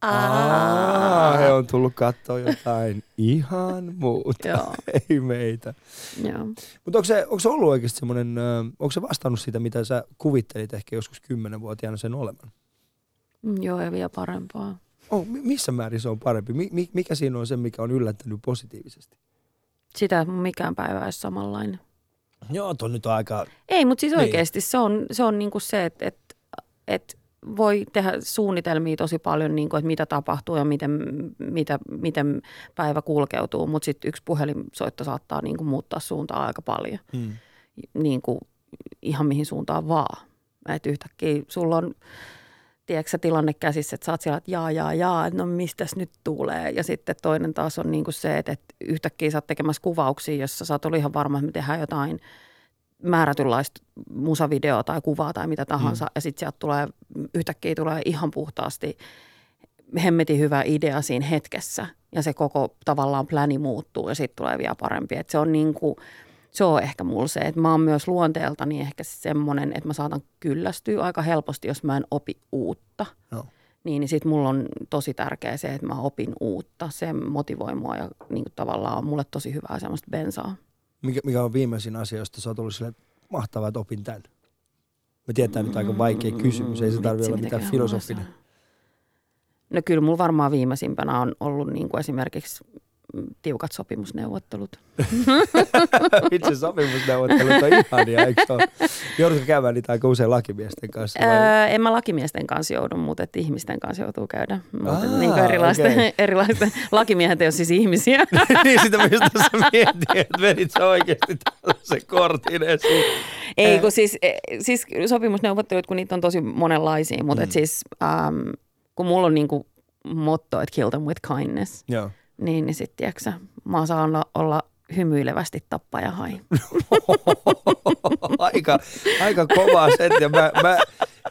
Aa. He on tullut katsoa jotain ihan muuta, Joo, ei meitä. Mutta onko se, onko se ollut oikeasti semmoinen, onko se vastannut sitä, mitä sä kuvittelit ehkä joskus kymmenenvuotiaana sen olevan? Mm, Joo, ja vielä parempaa. Oh, mi- missä määrin se on parempi? Mi- mi- mikä siinä on se, mikä on yllättänyt positiivisesti? Sitä, että mikään päivä ei samanlainen. Joo, tuo nyt on aika... Ei, mutta siis Niin. oikeasti se on, se on niinku se, että, että, että voi tehdä suunnitelmia tosi paljon, niinku, että mitä tapahtuu ja miten, mitä, miten päivä kulkeutuu, mutta sitten yksi puhelinsoitto saattaa niinku muuttaa suuntaa aika paljon, Hmm. niinku, ihan mihin suuntaan vaan. Että yhtäkkiä sulla on tiedätkö, tilanne käsissä, että sä oot siellä, että jaa, jaa, jaa, että no mistäs nyt tulee. Ja sitten toinen taas on niin kuin se, että, että yhtäkkiä sä oot tekemässä kuvauksia, jossa sä oot ollut ihan varma, että me tehdään jotain määrätynlaista musavideoa tai kuvaa tai mitä tahansa. Mm. Ja sitten sieltä tulee, yhtäkkiä tulee ihan puhtaasti hemmetin hyvä idea siinä hetkessä. Ja se koko tavallaan pläni muuttuu ja sitten tulee vielä parempi. Et se on niin kuin, se on ehkä mulla se, että mä oon myös luonteeltani ehkä semmoinen, että mä saatan kyllästyä aika helposti, jos mä en opi uutta. No. Niin, niin sitten mulla on tosi tärkeä se, että mä opin uutta. Se motivoi mua ja niin kuin tavallaan on mulle tosi hyvää semmoista bensaa. Mikä, mikä on viimeisin asia, josta sä oot ollut silleen, että mahtavaa, että opin tämän? Me tietää nyt aika vaikea kysymys, ei se tarvitse olla mitään filosofinen. No kyllä mulla varmaan viimeisimpänä on ollut niin kuin esimerkiksi tiukat sopimusneuvottelut. Itse sopimusneuvottelut on ihania, eikö ole? Joudutko käymään niitä aika usein lakimiesten kanssa? Vai? Öö, en mä lakimiesten kanssa joudu, mutta et ihmisten kanssa joutuu käydä. Mutta Aa, niin kuin erilaisten, okei. erilaisten, lakimiehet ei ole siis ihmisiä. niin sitä myös tässä mietin, että vedit sä oikeasti tällaisen kortin esiin. Ei, kun siis, eh, siis sopimusneuvottelut, kun niitä on tosi monenlaisia, mutta mm. et siis ähm, kun mulla on niinku motto, että kill them with kindness, Joo. Niin, niin sitten tiedätkö mä saan olla, olla hymyilevästi tappaja hai. aika, aika kovaa settiä. Mä, mä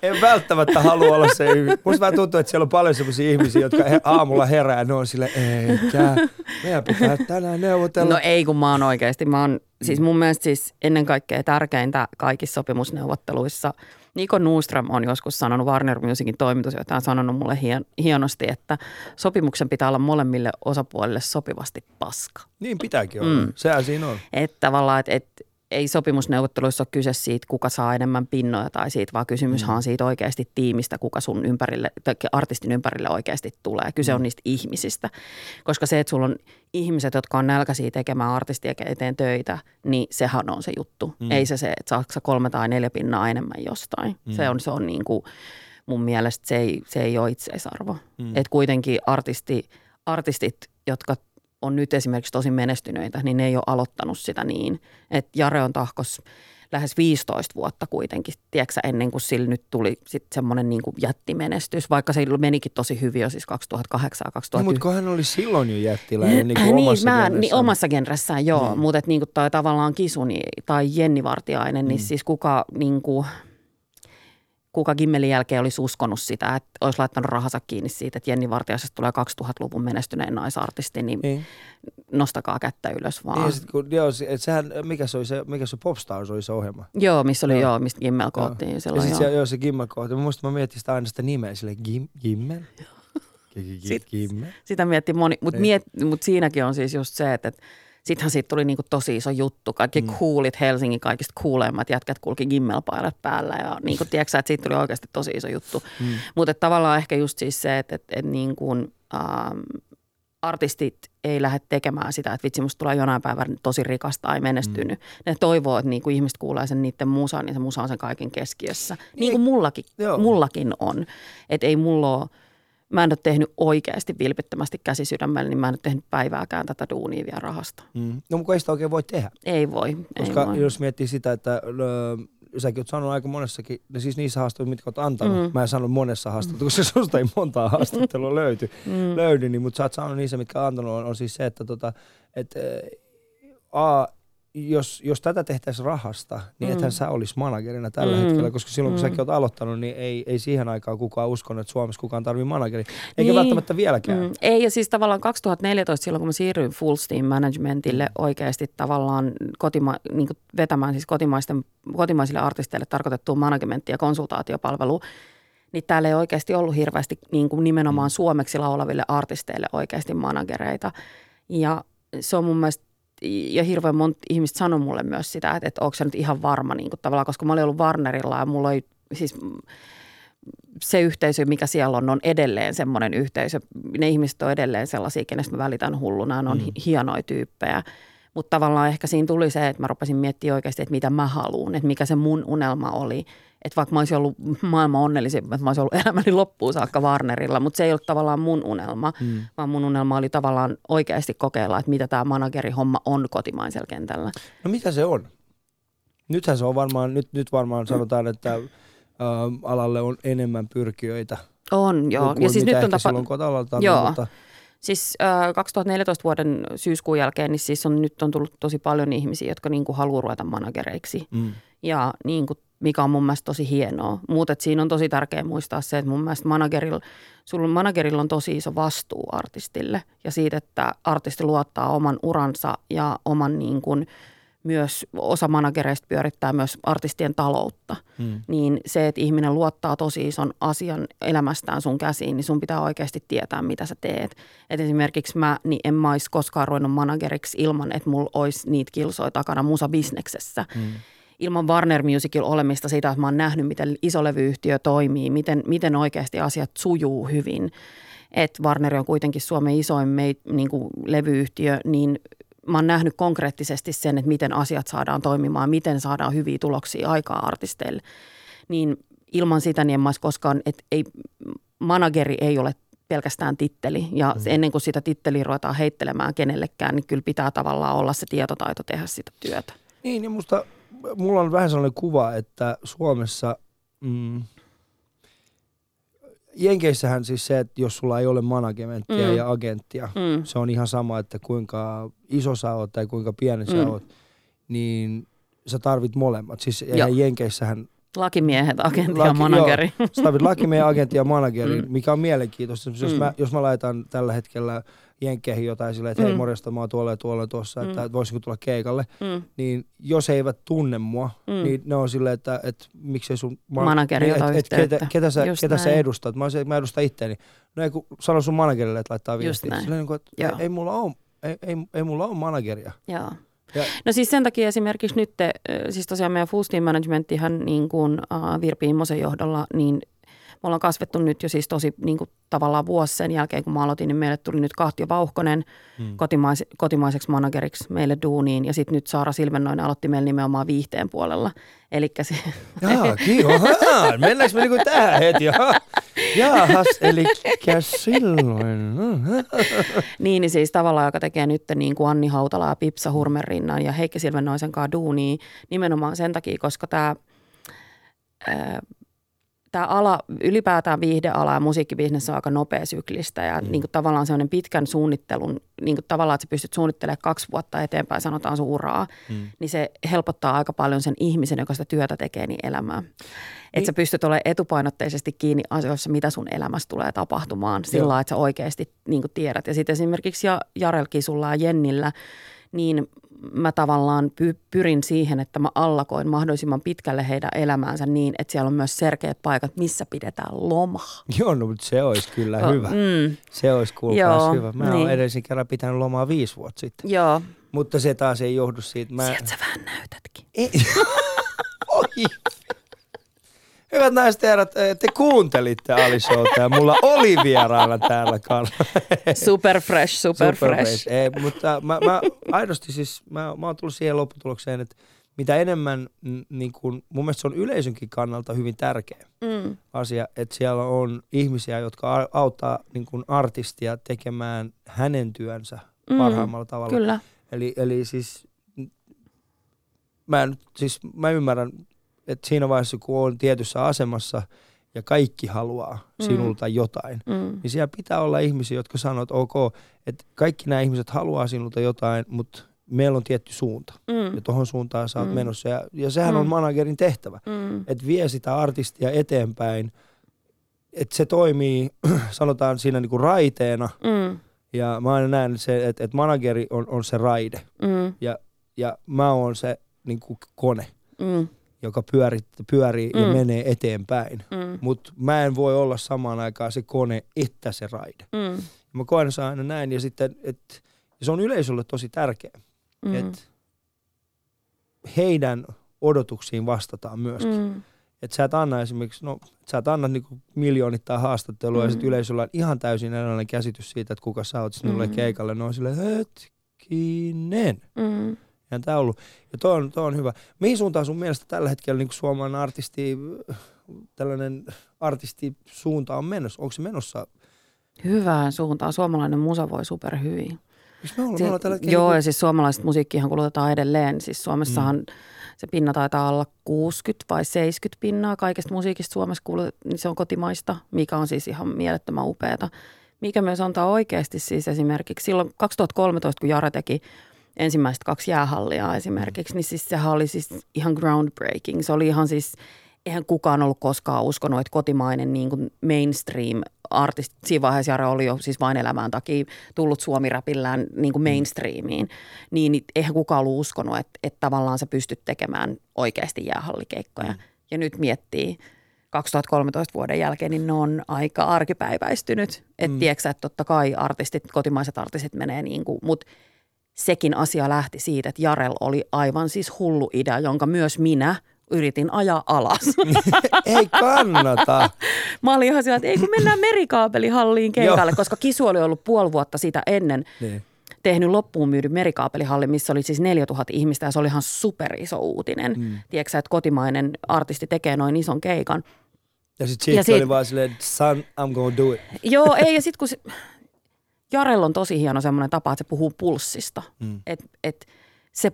en välttämättä halua olla se. Musta vähän tuntuu, että siellä on paljon sellaisia ihmisiä, jotka he, aamulla herää ja ne on sille, eikä, meidän pitää tänään neuvotella. No ei, kun mä oon oikeasti. Mä oon, siis mun mielestä siis ennen kaikkea tärkeintä kaikissa sopimusneuvotteluissa. Niko Nuuström on joskus sanonut, Warner Musicin toimitusjohtaja on sanonut mulle hien, hienosti, että sopimuksen pitää olla molemmille osapuolille sopivasti paska. Niin pitääkin olla. Mm. Sehän siinä on. Että tavallaan, että, että ei sopimusneuvotteluissa ole kyse siitä, kuka saa enemmän pinnoja tai siitä, vaan kysymyshän on siitä oikeasti tiimistä, kuka sun ympärille, tai artistin ympärille oikeasti tulee. Kyse on niistä ihmisistä, koska se, että sulla on ihmiset, jotka on nälkäisiä tekemään artistien eteen töitä, niin sehän on se juttu. Mm. Ei se se, että saako sä kolme tai neljä pinnaa enemmän jostain. Mm. Se on, se on niin kuin, mun mielestä se ei, se ei ole itseisarvo. Mm. Että kuitenkin artisti, artistit, jotka on nyt esimerkiksi tosi menestyneitä, niin ne ei ole aloittanut sitä niin. Että Jare on tahkos lähes 15 vuotta kuitenkin, tiedätkö, ennen kuin sillä nyt tuli sitten semmoinen niin kuin jättimenestys, vaikka se menikin tosi hyvin jo siis 2008 ja No, 2009. mutta kun hän oli silloin jo jättiläinen niin kuin niin, omassa mä, genressään. niin, omassa genressään, joo. Niin. Niin. Mutta niin kuin toi tavallaan Kisuni tai Jenni Vartiainen, niin Mm. siis kuka, niin kuin, kuka Gimmelin jälkeen olisi uskonut sitä, että olisi laittanut rahansa kiinni siitä, että Jenni Vartiaisesta tulee 2000-luvun menestyneen naisartisti, niin, niin. Nostakaa kättä ylös vaan. Niin, ja sit, kun, joo, et sehän, mikä se oli se, mikä se Popstars oli se ohjelma. Joo, missä oli Joo. joo, mistä Gimmel Joo. koottiin Ja silloin. sitten joo. se, joo, se Gimmel kohta. Mä muistan, mä mietin sitä aina sitä nimeä sille Gim, Gimmel. Gi- gi- Sit- Gimmel. Sitä mietti moni, mutta Niin. miet, mut siinäkin on siis just se, että, että sittenhän siitä tuli niinku tosi iso juttu. Kaikki mm. coolit Helsingin kaikista cooleimmat jätkät kulki gimmelpaidat päällä ja niin kuin tiedätkö, että siitä tuli oikeasti tosi iso juttu. Mm. Mutta tavallaan ehkä just siis se, että, että, että niin kuin, ähm, artistit ei lähde tekemään sitä, että vitsi, musta tulee jonain päivänä tosi rikas tai menestynyt. Mm. Ne toivoo, että niin kuin ihmiset kuulee sen niiden musan, niin se musa on sen kaiken keskiössä. Niin kuin mullakin, Joo. mullakin on. Että ei mulla ole, mä en ole tehnyt oikeasti vilpittömästi käsisydämellä, niin mä en ole tehnyt päivääkään tätä duunia vielä rahasta. Mm. No, mutta ei sitä oikein voi tehdä. Ei voi, Koska ei voi. jos miettii sitä, että ö, säkin oot sanonut aika monessakin, no siis niissä haastatteluissa, mitkä oot antanut, mm. mä en sanonut monessa haastattelussa, koska susta ei montaa haastattelua löyty, mm. löydy, niin, mutta sä oot sanonut niissä, mitkä oot antanut, on, on siis se, että tota, et, ö, a, jos, jos tätä tehtäisiin rahasta, niin mm. ethän sä olisi managerina tällä mm. hetkellä, koska silloin kun mm. säkin oot aloittanut, niin ei, ei siihen aikaan kukaan uskonut, että Suomessa kukaan tarvii manageri. Eikä niin. Välttämättä vieläkään. Mm, ei, ja siis tavallaan 2014 silloin, kun mä siirryin Full Steam Managementille oikeasti tavallaan kotima, niin vetämään siis kotimaisten, kotimaisille artisteille tarkoitettua managementti- ja konsultaatiopalvelu, niin täällä ei oikeasti ollut hirveästi niin kuin nimenomaan suomeksi laulaville artisteille oikeasti managereita. Ja se on mun mielestä, ja hirveän monta ihmistä sanoi mulle myös sitä, että, että onko se nyt ihan varma niin kuin tavallaan, koska mä olin ollut Warnerilla ja mulla oli siis se yhteisö, mikä siellä on, on edelleen semmoinen yhteisö. Ne ihmiset on edelleen sellaisia, kenestä mä välitän hulluna, ne on mm. hienoja tyyppejä. Mutta tavallaan ehkä siinä tuli se, että mä rupesin miettimään oikeasti, että mitä mä haluan, että mikä se mun unelma oli. Että vaikka mä olisin ollut maailman onnellisin, että mä olisin ollut elämäni loppuun saakka Warnerilla, mutta se ei ollut tavallaan mun unelma, mm. vaan mun unelma oli tavallaan oikeasti kokeilla, että mitä tämä managerihomma on kotimaisella kentällä. No mitä se on? Nythän se on varmaan, nyt, nyt varmaan sanotaan, että alalle on enemmän pyrkijöitä On, joo. kuin ja siis nyt on tapa... silloin kotalalta. Joo. Mutta, Siis äh, 2014 vuoden syyskuun jälkeen, niin siis on, nyt on tullut tosi paljon ihmisiä, jotka niin kuin haluaa ruveta managereiksi. mm, Ja niin kuin, mikä on mun mielestä tosi hienoa. Mutta siinä on tosi tärkeää muistaa se, että mun mielestä managerilla, sulla managerilla on tosi iso vastuu artistille. Ja siitä, että artisti luottaa oman uransa ja oman niin kuin, myös osa managereista pyörittää myös artistien taloutta. mm. Niin se, että ihminen luottaa tosi ison asian elämästään sun käsiin, niin sun pitää oikeasti tietää, mitä sä teet. Et esimerkiksi mä, niin en mä olisi koskaan ruvennut manageriksi ilman, että mulla olisi niitä kilsoja takana musabisneksessä Mm. Ilman Warner Musicil olemista siitä, että mä oon nähnyt, miten isolevyyhtiö toimii, miten, miten oikeasti asiat sujuu hyvin. Et Warner on kuitenkin Suomen isoin mei, niin kuin levyyhtiö, niin mä oon nähnyt konkreettisesti sen, että miten asiat saadaan toimimaan, miten saadaan hyviä tuloksia aikaa artisteille. Niin ilman sitä niin en mä koskaan, että ei, manageri ei ole pelkästään titteli. Ja mm. ennen kuin sitä titteliä ruvetaan heittelemään kenellekään, niin kyllä pitää tavallaan olla se tietotaito tehdä sitä työtä. Niin, ja musta, mulla on vähän sellainen kuva, että Suomessa, mm, Jenkeissähän siis se, että jos sulla ei ole managementtia Mm. ja agenttia, Mm. se on ihan sama, että kuinka iso sä oot tai kuinka pieni sä Mm. oot, niin sä tarvit molemmat. Siis eihän Jenkeissähän Lakimiehet, agentti ja Laki- manageri. Sä tarvit lakimiehen, agentin ja managerin, Mm. mikä on mielenkiintoista. Jos, Mm. mä, jos mä laitan tällä hetkellä jenkkeihin jotain silleen, että hei Mm. morjesta, mä oon tuolla ja tuolla ja tuossa, Mm. että voisinko tulla keikalle, Mm. niin jos he eivät tunne mua, Mm. niin ne on silleen, että, että miksei sun... Manageri niin, et, et, ketä, ketä, sä, Just ketä sä edustat? Mä, olisin, mä edustan itteeni. No ei kun sano sun managerille, että laittaa viestiä. Silleen, niin kuin, että ei, Joo. ei, mulla ole, ei, ei, ei mulla ole manageria. Joo. Ja- No siis sen takia esimerkiksi nyt, siis tosiaan meidän Full Steam Managementtihan niin kuin Virpi Immosen johdolla, niin me ollaan kasvettu nyt jo siis tosi niin kuin tavallaan vuosi sen jälkeen, kun mä aloitin, niin meille tuli nyt Kahtio Vauhkonen Hmm. kotimais, kotimaiseksi manageriksi meille duuniin. Ja sitten nyt Saara Silvennoinen aloitti meillä nimenomaan viihteen puolella. Eli se, Jaa. Ahaa, Mennäänkö me niinku tähän heti? Jaha. Jaahas, eli silloin. Niin, niin siis tavallaan, joka tekee nyt niin kuin Anni Hautala ja Pipsa Hurmenrinnan ja Heikki Silvennoisen kanssa duunia nimenomaan sen takia, koska tämä, tämä ala, ylipäätään viihdeala ja musiikkibisnes on aika nopea syklistä ja mm. niin kuin tavallaan sellainen pitkän suunnittelun, niin kuin tavallaan, että sä pystyt suunnittelemaan kaksi vuotta eteenpäin, sanotaan sun uraa, Mm. niin se helpottaa aika paljon sen ihmisen, joka sitä työtä tekee, niin elämää. Että sä pystyt olemaan etupainotteisesti kiinni asioissa, mitä sun elämässä tulee tapahtumaan, sillä lailla, että sä oikeasti niin tiedät. Ja sitten esimerkiksi Ja- Jarel Kisulla ja Jennillä, niin mä tavallaan py- pyrin siihen, että mä allakoin mahdollisimman pitkälle heidän elämäänsä niin, että siellä on myös selkeät paikat, missä pidetään lomaa. Joo, no, mutta se olisi kyllä hyvä. Mm, Se olisi kuulkaas hyvä. Mä niin. oon edellisen kerran pitänyt lomaa viisi vuotta sitten. joo, Mutta se taas ei johdu siitä. Mä... sieltä sä vähän näytätkin. Ei. Oi. Hyvät naiset ja herrat, eh, te kuuntelitte Ali Showta ja mulla oli vieraana täällä Karla. Super fresh, super, fresh. Ei, mutta mä, mä aidosti siis, mä, mä oon tullut siihen lopputulokseen, että mitä enemmän, mm, niin kun, mun mielestä se on yleisönkin kannalta hyvin tärkeä Mm, asia, että siellä on ihmisiä, jotka auttaa niin kun artistia tekemään hänen työnsä Mm, parhaimmalla tavalla. kyllä. Eli, eli siis mä, nyt, siis mä ymmärrän, että siinä vaiheessa kun on tietyssä asemassa ja kaikki haluaa Mm. sinulta jotain, Mm, niin siellä pitää olla ihmisiä, jotka sanoo, että ok, että kaikki nämä ihmiset haluaa sinulta jotain, mutta meillä on tietty suunta. mm, Ja tuohon suuntaan sä oot Mm. menossa. Ja, ja sehän on Mm. managerin tehtävä, mm, että vie sitä artistia eteenpäin, että se toimii, sanotaan siinä niinku raiteena. mm, Ja mä aina näen, että, se, että, että manageri on, on se raide. mm, Ja mä oon se niinku kone, mm, joka pyörii, pyörii ja Mm. menee eteenpäin. mm, Mutta mä en voi olla samaan aikaan se kone, että se raide. mm, Mä koen se aina näin ja sitten, et, ja se on yleisölle tosi tärkeä, mm, että heidän odotuksiin vastataan myöskin. Mm. Että sä et anna esimerkiksi, no sä et anna niinku miljoonittain haastattelua mm. ja sitten yleisöllä on ihan täysin erilainen käsitys siitä, että kuka sä oot sinulle. Mm. keikalle. Ne on silleen, hetkinen. mm. Ja tää ollut. Ja toi on, toi on hyvä. Mihin suuntaan sun mielestä tällä hetkellä niin suomalainen artisti, tällainen artistisuunta on menossa? Onko se menossa? Hyvään suuntaan. Suomalainen musa voi superhyvin. Miksi me ollaan, me Si- ollaan tällä hetkellä Joo, niinku- ja siis suomalaista musiikkiahan kulutetaan edelleen. Siis Suomessahan mm. se pinna taitaa olla 60 vai 70 pinnaa kaikesta musiikista Suomessa kuulutet, niin se on kotimaista, mikä on siis ihan mielettömän upeata. Mikä myös antaa oikeasti siis esimerkiksi silloin 2013, kun Jare teki ensimmäiset kaksi jäähallia esimerkiksi, niin siis sehän oli siis ihan groundbreaking. Se oli ihan siis, eihän kukaan ollut koskaan uskonut, että kotimainen niin kuin mainstream artist, siinä vaiheessa Jare oli jo siis vain elämään takia tullut suomiräpillään niin kuin mainstreamiin, niin eihän kukaan ollut uskonut, että, että tavallaan sä pystyt tekemään oikeasti jäähallikeikkoja. Ja nyt miettii 2013 vuoden jälkeen, niin ne on aika arkipäiväistynyt. Että mm. tiedätkö että totta kai artistit, kotimaiset artistit menee niin kuin, mutta sekin asia lähti siitä, että Jarel oli aivan siis hullu idea, jonka myös minä yritin ajaa alas. Ei kannata. Mä olin ihan sillä, että ei kun mennään merikaapelihalliin keikalle, koska Kisu oli ollut puoli vuotta sitä ennen niin. tehnyt loppuun myydyn merikaapelihalli, missä oli siis 4000 ihmistä ja se oli ihan superiso uutinen. Mm. Tiedätkö että kotimainen artisti tekee noin ison keikan. Ja sitten siitä Ja sit- oli vaan silleen, son, I'm gonna do it. Joo, ei ja sitten kun Jarella on tosi hieno semmoinen tapa, että se puhuu pulssista. Mm. Että et se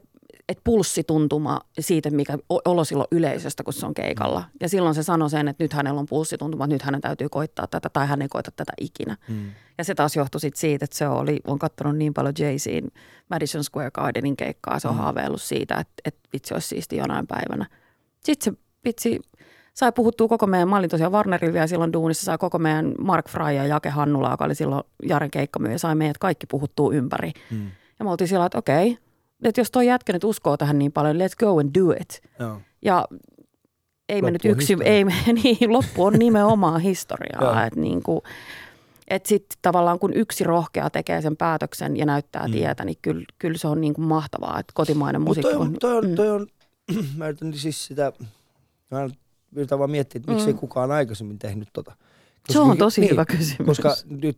et pulssituntuma siitä, mikä olo silloin yleisöstä, kun se on keikalla. Ja silloin se sanoi sen, että nyt hänellä on pulssituntuma, että nyt hänen täytyy koittaa tätä tai hän ei koita tätä ikinä. Mm. Ja se taas johtui sit siitä, että se oli, on katsonut niin paljon Jay-Zin Madison Square Gardenin keikkaa, se on mm. haaveillut siitä, että, että vitsi olisi siisti jonain päivänä. Sitten se vitsi sai puhuttua koko meidän, mä olin tosiaan Warnerilla vielä silloin duunissa, sai koko meidän Mark Fry ja Jake Hannula, joka oli silloin Jaren keikkamyyjä, sai meidät kaikki puhuttua ympäri. Mm. Ja me oltiin sillä, että okei, että jos toi jätkä nyt uskoo tähän niin paljon, let's go and do it. Joo. Ja ei me Loppu nyt on ei me, niin, loppu on nimenomaan historiaa. Että niin kuin, et sitten tavallaan kun yksi rohkea tekee sen päätöksen ja näyttää Mm. tietä, niin kyllä, kyllä se on niin kuin mahtavaa, että kotimainen Mutta musiikki toi on, toi on, mm. toi on mä yritän siis sitä, mä yritän vaan miettiä, että miksi Mm. ei kukaan aikaisemmin tehnyt tota. Se on Koska- tosi niin, hyvä kysymys. Koska nyt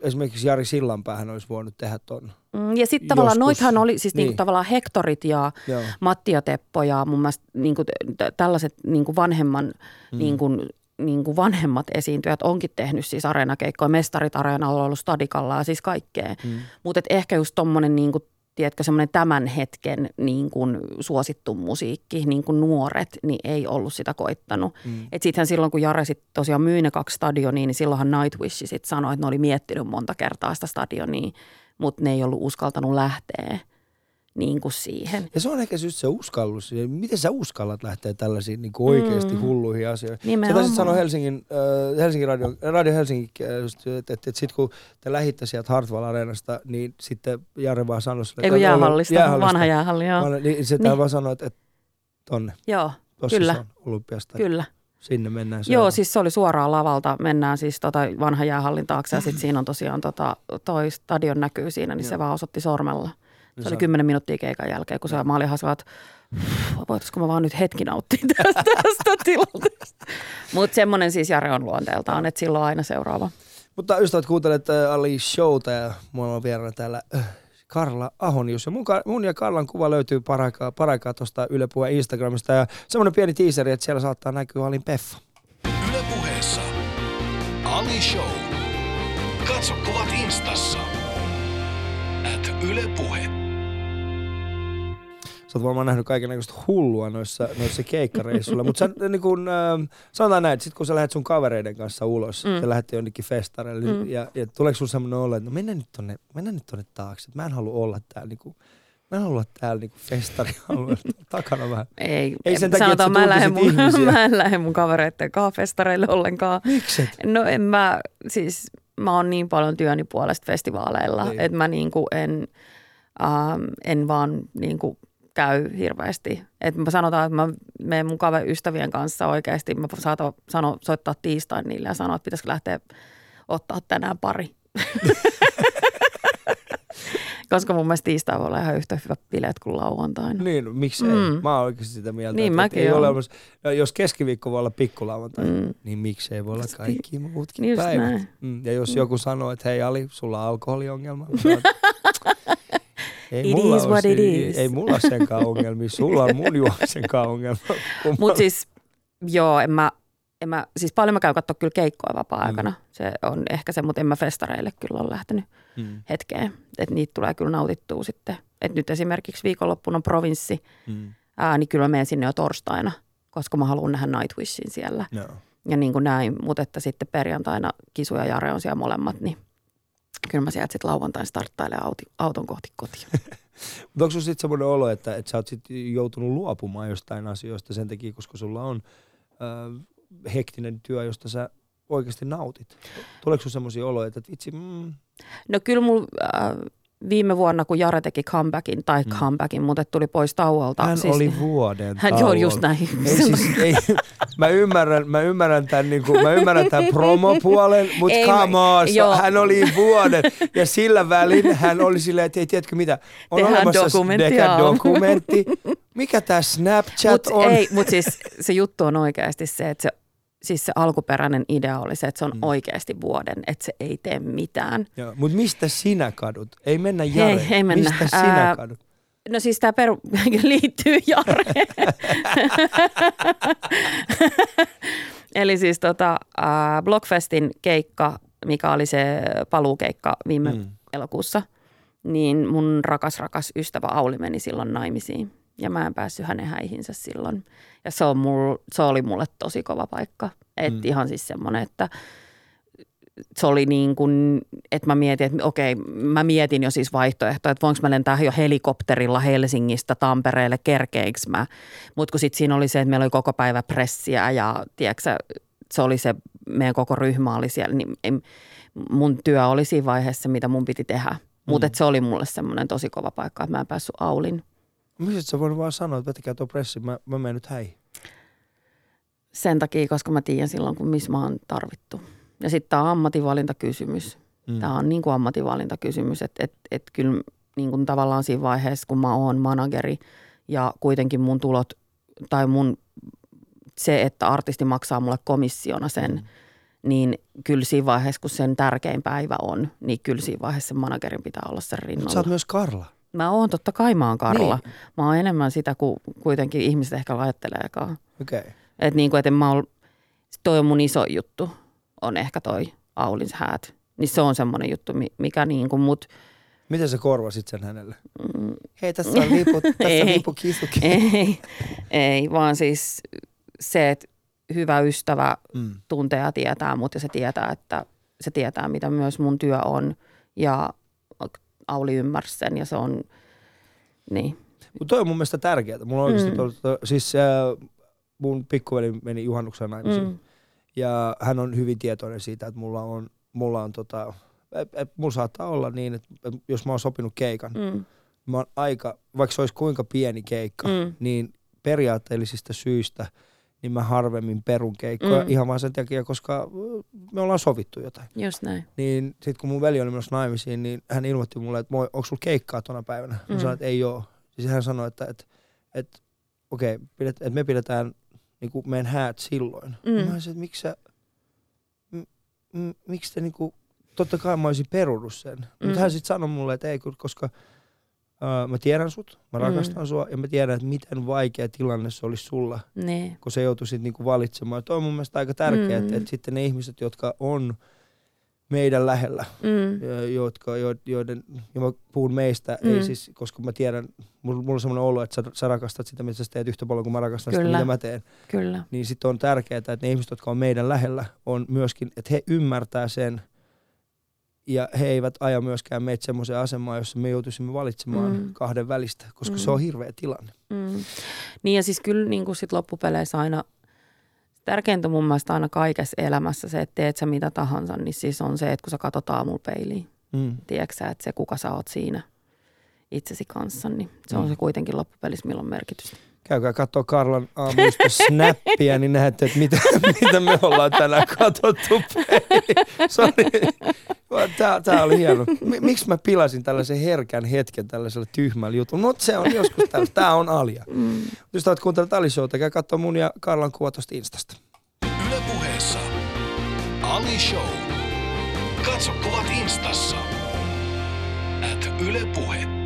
esimerkiksi Jari Sillanpäähän olisi voinut tehdä ton. Mm, ja sitten tavallaan joskus- noithan oli siis niin. niin. niinku tavallaan Hektorit ja Joo. Matti ja Teppo ja mun mielestä niinku t- tällaiset niinku vanhemman, mm. niinku, niinku vanhemmat esiintyjät onkin tehnyt siis areenakeikkoja. Mestarit areenalla on ollut Stadikalla ja siis kaikkea. Mm. Mutta ehkä just tommonen niinku, tiedätkö, semmoinen tämän hetken niin kuin suosittu musiikki, niin kuin nuoret, niin ei ollut sitä koittanut. Mm. Et sittenhän silloin, kun Jare sit tosiaan myi ne kaksi stadionia, niin silloinhan Nightwish sit sanoi, että ne oli miettinyt monta kertaa sitä stadionia, mutta ne ei ollut uskaltanut lähteä niin kuin siihen. Ja se on ehkä just se uskallus. Miten sä uskallat lähteä tällaisiin niin oikeasti Mm. hulluihin asioihin? Sä Nimenomaan. taisit sanoa Helsingin, äh, Helsingin radio, radio Helsingin, äh, että, että, että sitten kun te lähitte sieltä Hartwall Areenasta, niin sitten Jare vaan sanoi sille, Ei kun että on ollut- jäähallista, vanha jäähalli, joo. Vanha, niin se Niin. vaan sanoi, että, että tonne, Joo, tossa Kyllä. se on olympiasta. kyllä. Sinne mennään Joo, seuraavaksi. siis se oli suoraan lavalta. Mennään siis tota vanha jäähallin taakse ja sitten siinä on tosiaan tota, toi stadion näkyy siinä, niin se Joo. vaan osoitti sormella. Niin Se oli kymmenen minuuttia keikan jälkeen, kun se mä olin ihan sellainen, että voitaisiko mä vaan nyt hetki nauttia tästä, tästä tilanteesta. Mutta semmoinen siis Jare on luonteeltaan, että silloin aina seuraava. Mutta ystävät kuuntelet äh, Ali Showta ja mulla on vieraana täällä äh, Karla Ahonius. Ja mun, mun ja Karlan kuva löytyy paraikaa, paraikaa tuosta Yle Puheen Instagramista. Ja semmoinen pieni teaseri, että siellä saattaa näkyä Alin Peffa. Yle puheessa Ali Show. Katso kuvat instassa. Oot varmaan nähnyt kaikenlaista hullua noissa, noissa keikkareissuilla, mutta sä, niin kun, äh, sanotaan näin, että sit kun sä lähdet sun kavereiden kanssa ulos, mm. Te lähdette jonnekin festareille, mm. Mm. ja, ja tuleeko sun semmoinen olo, että no mennään nyt tonne, mennään nyt tonne taakse, että mä en halua olla täällä niinku, mä en halua olla täällä niinku festarialueella takana vähän. Ei, Ei sen takia, että sanotaan, sä mä en, lähde tuntisit mun, ihmisiä. mä en lähde mun kavereitten kanssa festareille ollenkaan. Mikset? No en mä, siis mä oon niin paljon työni puolesta festivaaleilla, Niin. niin. että mä niinku en, ähm, en vaan niinku käy hirveästi. Et mä sanotaan, että mä menen mun kaveriystävien kanssa oikeasti, mä saatan sano, soittaa tiistain niille ja sanoa, että pitäisikö lähteä ottaa tänään pari. Koska mun mielestä tiistai voi olla ihan yhtä hyvä bileet kuin lauantaina. Niin, no, miksei? Mm. Mm. Mä oon oikeasti sitä mieltä, Niin että, mäkin ei ole olemassa, no, jos keskiviikko voi olla pikkulauantai, mm. Niin miksei voi olla kaikki muutkin just päivät. näin. Mm. Ja jos Mm. joku sanoo, että hei Ali, sulla on alkoholiongelma. sanon, ei It mulla is what it is. Ei mulla senkaan ongelmia, sulla on mun juoksenkaan ongelma. Mutta siis, joo, en mä, en mä, siis paljon mä käyn katsoa kyllä keikkoja vapaa-aikana. Mm. Se on ehkä se, mutta en mä festareille kyllä ole lähtenyt mm. hetkeen. Että niitä tulee kyllä nautittua sitten. Et nyt esimerkiksi viikonloppuna on provinssi, mm. ää, niin kyllä mä menen sinne jo torstaina, koska mä haluan nähdä Nightwishin siellä. No. Ja niin kuin näin, mutta että sitten perjantaina Kisu ja Jare on siellä molemmat, niin kyllä mä sieltä sitten lauantain starttailen auton kohti kotia. Mutta onko sinulla sitten semmoinen olo, että, että sä oot sitten joutunut luopumaan jostain asioista sen takia, koska sulla on äh, hektinen työ, josta sä oikeasti nautit? Tuleeko sinulla semmoisia oloja, että vitsi... Mm. No kyllä mulla äh, viime vuonna, kun Jare teki comebackin, tai hmm. comebackin, mutta tuli pois tauolta. Hän siis, oli vuoden Hän joo, just näin. Ei, siis, ei, mä, ymmärrän, mä ymmärrän tämän, niin kuin, mä ymmärrän tämän promopuolen, mutta come on, hän oli vuoden. Ja sillä välin hän oli silleen, että ei tiedätkö mitä, on Tehdään olemassa dokumentti, dokumentti. Mikä tämä Snapchat mut on? Ei, mutta siis se juttu on oikeasti se, että se siis se alkuperäinen idea oli se, että se on mm. oikeasti vuoden, että se ei tee mitään. Mutta mistä sinä kadut? Ei mennä Jare. Ei, ei mennä. Mistä sinä Ää, kadut? No siis tämä peru liittyy Jare. Eli siis tota, äh, Blockfestin keikka, mikä oli se paluukeikka viime mm. elokuussa, niin mun rakas rakas ystävä Auli meni silloin naimisiin ja mä en päässyt hänen häihinsä silloin. Ja se, on mul, se oli mulle tosi kova paikka. Et mm. ihan siis semmoinen, että se oli niin kuin, että mä mietin, että okei, mä mietin jo siis vaihtoehtoa, että voinko mä lentää jo helikopterilla Helsingistä Tampereelle, kerkeiksi mä. Mutta kun sitten siinä oli se, että meillä oli koko päivä pressiä ja tiedätkö, se oli se, meidän koko ryhmä oli siellä, niin mun työ oli siinä vaiheessa, mitä mun piti tehdä. Mutta mm. se oli mulle semmoinen tosi kova paikka, että mä en päässyt Aulin Miksi sä voinut vaan sanoa, että vetäkää tuo pressi, mä, mä menen nyt häihin? Sen takia, koska mä tiedän silloin, kun missä mä oon tarvittu. Ja sitten tämä on ammatinvalintakysymys. Mm. Tämä on niin kuin ammatinvalintakysymys, että et, et kyllä niin kuin tavallaan siinä vaiheessa, kun mä oon manageri ja kuitenkin mun tulot tai mun se, että artisti maksaa mulle komissiona sen, mm. niin kyllä siinä vaiheessa, kun sen tärkein päivä on, niin kyllä siinä vaiheessa sen managerin pitää olla sen rinnalla. Mutta sä oot myös Karla. Mä oon totta kai mä oon Karla. Niin. Mä oon enemmän sitä kuin kuitenkin ihmiset ehkä lajatteleekaan. Okei. Okay. Että niin kuin, että mä oon, toi on mun iso juttu, on ehkä toi Aulins häät. Niin se on semmoinen juttu, mikä niin kuin mut... Miten sä korvasit sen hänelle? Mm. Hei, tässä on lipu, tässä ei, on lipu Ei, ei, vaan siis se, että hyvä ystävä mm. tuntee ja tietää mut ja se tietää, että se tietää, mitä myös mun työ on. Ja Auli ymmärsi sen ja se on, niin. Mutta toi on mun mielestä tärkeää. Mulla on oikeasti, mm. to, to, siis äh, mun pikkuveli meni juhannuksena naimisiin. Mm. Ja hän on hyvin tietoinen siitä, että mulla on, mulla on tota, et, et, mulla saattaa olla niin, että jos mä oon sopinut keikan, mm. mä oon aika, vaikka se olisi kuinka pieni keikka, mm. niin periaatteellisista syistä – niin mä harvemmin perun keikkoja mm. ihan vaan sen takia, koska me ollaan sovittu jotain. Just näin. Niin sit kun mun veli oli menossa naimisiin, niin hän ilmoitti mulle, että moi, onko sulla keikkaa tuona päivänä? Mm. Mä sanoin, että ei oo. Siis hän sanoi, että, että, että okei, okay, pidet, että me pidetään niin kuin meidän häät silloin. Mm. Mä sanoin, että miksi sä, m, m, miksi te niin kuin, totta kai mä olisin perunut sen. Mm. Mutta hän sitten sanoi mulle, että ei, koska – mä tiedän sut, mä mm. rakastan mm. sua ja mä tiedän, että miten vaikea tilanne se olisi sulla, ne. kun se joutuisit niinku valitsemaan. Tuo on mun mielestä aika tärkeää, mm. että, että sitten ne ihmiset, jotka on meidän lähellä, mm. jotka, jo, joiden, ja mä puhun meistä, mm. ei siis, koska mä tiedän, mulla, mulla on semmoinen olo, että sä, sä rakastat sitä, mitä sä teet yhtä paljon kuin mä rakastan Kyllä. sitä, mitä mä teen. Kyllä. Niin sitten on tärkeää, että ne ihmiset, jotka on meidän lähellä, on myöskin, että he ymmärtää sen, ja he eivät aja myöskään meitä semmoiseen asemaan, jossa me joutuisimme valitsemaan mm. kahden välistä, koska mm. se on hirveä tilanne. Mm. Niin ja siis kyllä niin kuin sit loppupeleissä aina, tärkeintä mun mielestä aina kaikessa elämässä se, että teet sä mitä tahansa, niin siis on se, että kun sä katsot aamulla peiliin, mm. tiedätkö että se kuka sä oot siinä itsesi kanssa, niin se mm. on se kuitenkin loppupelissä, milloin merkitystä käykää katsoa Karlan aamuista snappia, niin näette, että mitä, mitä me ollaan tänään katsottu. Tämä, tämä oli hieno. Miksi mä pilasin tällaisen herkän hetken tällaisella tyhmällä jutulla? No se on joskus tällaista. Tämä on Alia. Mm. Jos olet kuuntelut Ali Showta, käy katsoa mun ja Karlan kuva tuosta Instasta. Yle puheessa Ali Show. Katso kuvat Instassa. At Yle Puhe.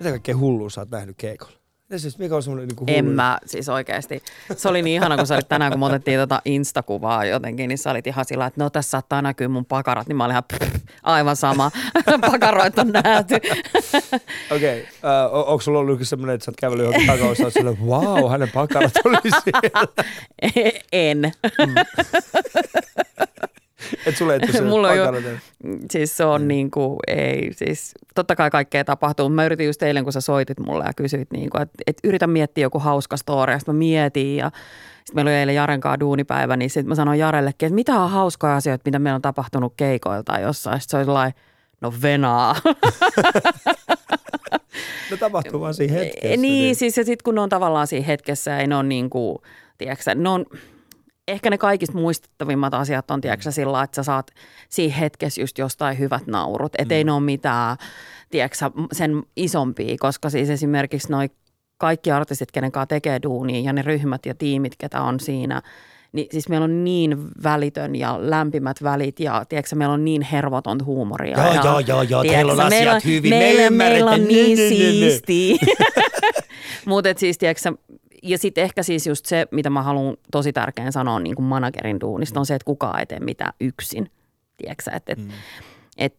Mitä kaikkea hullua sä oot nähnyt keikolla? Mitä siis, mikä on semmoinen niinku En hullu? mä, siis oikeasti. Se oli niin ihana, kun sä olit tänään, kun me otettiin tota Instakuvaa jotenkin, niin sä olit ihan sillä, että no tässä saattaa näkyä mun pakarat, niin mä olin ihan pff, aivan sama. Pakaroit on nähty. Okei, okay. uh, onko sulla ollut semmoinen, että sä oot kävellyt johonkin takaossa, että sillä wow, hänen pakarat oli siellä. en. Et sulle ei tule Mulla on jo-. Siis se on niin kuin, ei, siis totta kai kaikkea tapahtuu. Mä yritin just eilen, kun sä soitit mulle ja kysyit, niin kuin, että, että yritä miettiä joku hauska story, ja sitten mä mietin ja sitten meillä oli eilen Jaren kanssa duunipäivä, niin sitten mä sanoin Jarellekin, että mitä on hauskaa asioita, mitä meillä on tapahtunut keikoilta tai jossain. Sitten se oli sellainen, no venaa. Ne tapahtuu vaan siinä hetkessä. niin, siis ja sitten kun ne on tavallaan siinä hetkessä, ei ne on niin kuin, tiedätkö, ne on, ehkä ne kaikista muistettavimmat asiat on, tiedätkö, sillä että sä saat siinä hetkessä just jostain hyvät naurut. Että ei ne ole mitään, tiedätkö, sen isompia, koska siis esimerkiksi noi kaikki artistit, kenen kanssa tekee duunia ja ne ryhmät ja tiimit, ketä on siinä, niin siis meillä on niin välitön ja lämpimät välit ja tiedätkö, meillä on niin hervotonta huumoria. Joo, ja, joo, joo, joo, teillä on meillä asiat hyvin, me meillä, meillä on niin siistiä. Mutta siis, tiedätkö, ja sitten ehkä siis just se, mitä mä haluan tosi tärkeän sanoa niin kuin managerin duunista, on se, että kukaan ei tee mitään yksin. Tiedätkö, että et, Mm. et,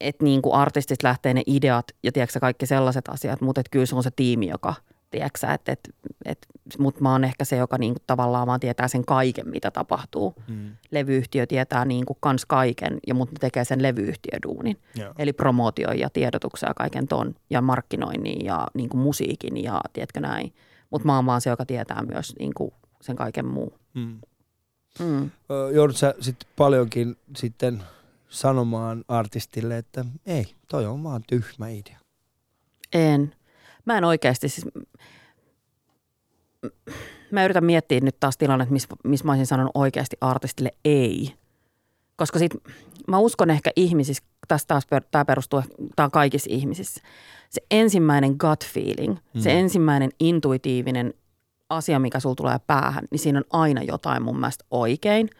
et niin kuin artistista lähtee ne ideat ja tiedätkö, kaikki sellaiset asiat, mutta et kyllä se on se tiimi, joka, tiedätkö, että et, et, mutta mä oon ehkä se, joka niin kuin tavallaan vaan tietää sen kaiken, mitä tapahtuu. Mm. Levyyhtiö tietää niin kuin kans kaiken, ja mutta ne tekee sen levyyhtiöduunin. Joo. Eli promootio ja tiedotuksen ja kaiken ton ja markkinoinnin ja niin kuin musiikin ja tiedätkö näin. Mutta mä oon vaan se, joka tietää myös niin kuin sen kaiken muu. Mm. Mm. Joudut sä sitten paljonkin sitten sanomaan artistille, että ei, toi on vaan tyhmä idea. En. Mä en oikeasti siis... Mä yritän miettiä nyt taas tilannetta, missä miss mä olisin sanonut oikeasti artistille ei. Koska sit mä uskon ehkä ihmisissä, tästä taas per, tämä perustuu, tämä on kaikissa ihmisissä. Se ensimmäinen gut feeling, mm. se ensimmäinen intuitiivinen asia, mikä sulla tulee päähän, niin siinä on aina jotain mun mielestä oikein.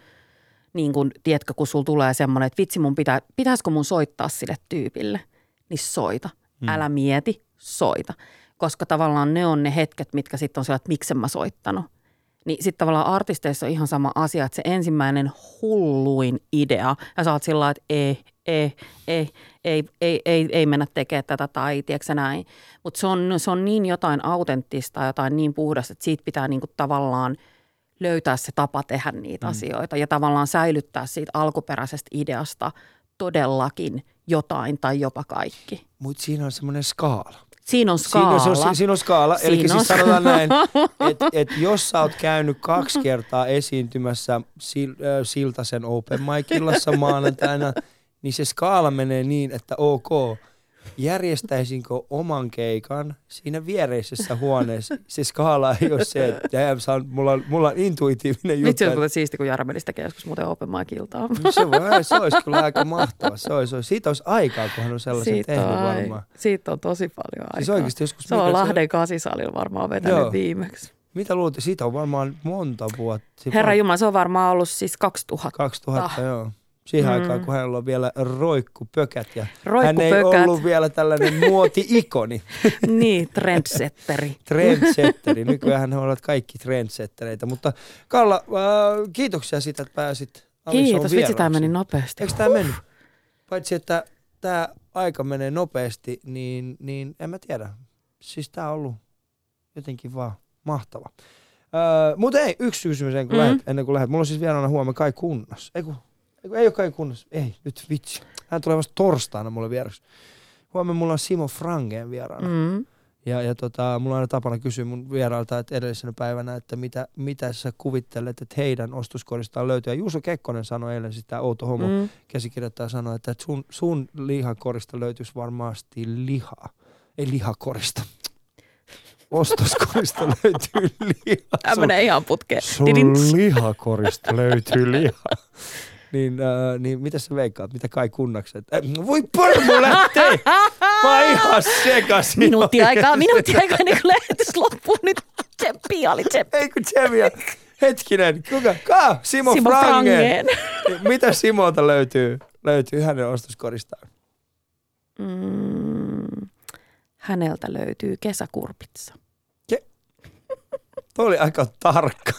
Niin kun, tiedätkö, kun sulla tulee semmoinen, että vitsi mun pitää, pitäisikö mun soittaa sille tyypille, niin soita. Mm. Älä mieti, soita. Koska tavallaan ne on ne hetket, mitkä sitten on sellainen, että miksen mä soittanut. Niin sitten tavallaan artisteissa on ihan sama asia, että se ensimmäinen hulluin idea, ja sä oot sillä että ei, ei, ei, ei, ei, ei, ei mennä tekemään tätä tai tiedätkö näin. Mutta se on, se on niin jotain autenttista, jotain niin puhdasta, että siitä pitää niinku tavallaan löytää se tapa tehdä niitä mm. asioita ja tavallaan säilyttää siitä alkuperäisestä ideasta todellakin jotain tai jopa kaikki. Mutta siinä on semmoinen skaala. Siinä on skaala. Siinä on, siinä on skaala. Eli siis on sanotaan näin, että et jos sä oot käynyt kaksi kertaa esiintymässä sil, äh, Siltasen Open Micillassa maanantaina, niin se skaala menee niin, että ok, järjestäisinkö oman keikan siinä viereisessä huoneessa. Se skaala ei ole se, että on, mulla, on, mulla on intuitiivinen juttu. Vitsi, on että- muuten siisti, kun Jara menisi tekemään joskus muuten open mic-iltaa. se, voi, se olisi kyllä aika mahtava. Se olisi, se olisi. Siitä olisi aikaa, kun hän on sellaisen Siitä tehnyt on, varmaan. siitä on tosi paljon aikaa. Siis oikeasti joskus se on mikä Lahden kasisalilla varmaan vetänyt Joo. viimeksi. Mitä luulet? Siitä on varmaan monta vuotta. Herra on Jumala, se on varmaan ollut siis 2000. 2000, joo. Siihen Mm. aikaan, kun hänellä on vielä roikkupökät ja hän ei Roikkupökät. ollut vielä tällainen muoti-ikoni, niin, trendsetteri. trendsetteri. Nykyään hän ovat kaikki trendsettereitä. Mutta Kalla, äh, kiitoksia siitä, että pääsit Ali Shown Kiitos, vitsi tämä meni nopeasti. Eikö tämä mennyt? Paitsi, että tämä aika menee nopeasti, niin, niin en mä tiedä. Siis tämä on ollut jotenkin vaan mahtava. Öö, mutta ei, yksi kysymys ennen kuin, Mm. mm. lähet, ennen kuin lähet. Mulla on siis vieraana huomenna Kai Kunnas. Ei, kun, ei, ole Kai Kunnas. Ei, nyt vitsi. Hän tulee vasta torstaina mulle vieraksi. Huomenna mulla on Simo Frangeen vieraana. Mm. Ja, ja tota, mulla on aina tapana kysyä mun vierailta että edellisenä päivänä, että mitä, mitä sä kuvittelet, että heidän ostoskoristaan löytyy. Ja Juuso Kekkonen sanoi eilen sitä outo homo Mm. käsikirjoittaja sanoi, että sun, sun lihakorista löytyisi varmasti lihaa. Ei lihakorista. Ostoskorista löytyy lihaa. Tämä menee ihan putkeen. sun lihakorista löytyy lihaa. Niin, äh, niin mitä sä veikkaat? Mitä kai kunnakset? Äh, voi pormu lähtee! Mä oon ihan sekasin. Minuutti aikaa, minuutti aikaa, niin kuin lähetys loppuu. Nyt tseppi oli tseppi. Ei kun Tsevia. Hetkinen, kuka? Ka, Simo, Simo Frangeen. Frangeen. Mitä Simolta löytyy? Löytyy hänen ostoskoristaan. Mm. Häneltä löytyy kesäkurpitsa. Toi oli aika tarkka.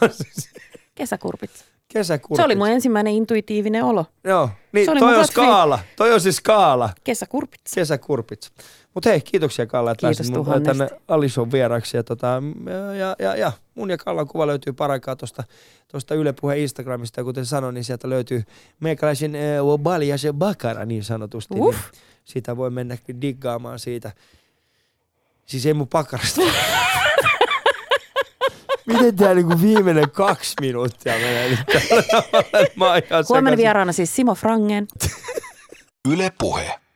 Kesäkurpitsa. Kesäkurpit. Se oli mun ensimmäinen intuitiivinen olo. Joo, niin se oli toi on skaala. Toi on siis skaala. Kesäkurpitsa. Kesäkurpit. Mutta hei, kiitoksia Kalla, että Kiitos pääsit mun, tänne Alison vieraksi. Ja, tota, ja, ja, ja, mun ja Kallan kuva löytyy paraikaa tuosta tosta Yle Puheen Instagramista. Ja kuten sanoin, niin sieltä löytyy meikäläisen äh, Baljasen bakara niin sanotusti. Uff. Niin sitä voi mennä diggaamaan siitä. Siis ei mun pakarasta. Miten tää niinku viimeinen kaksi minuuttia menee nyt ihan Huomenna vieraana siis Simo Frangen. Yle Puhe.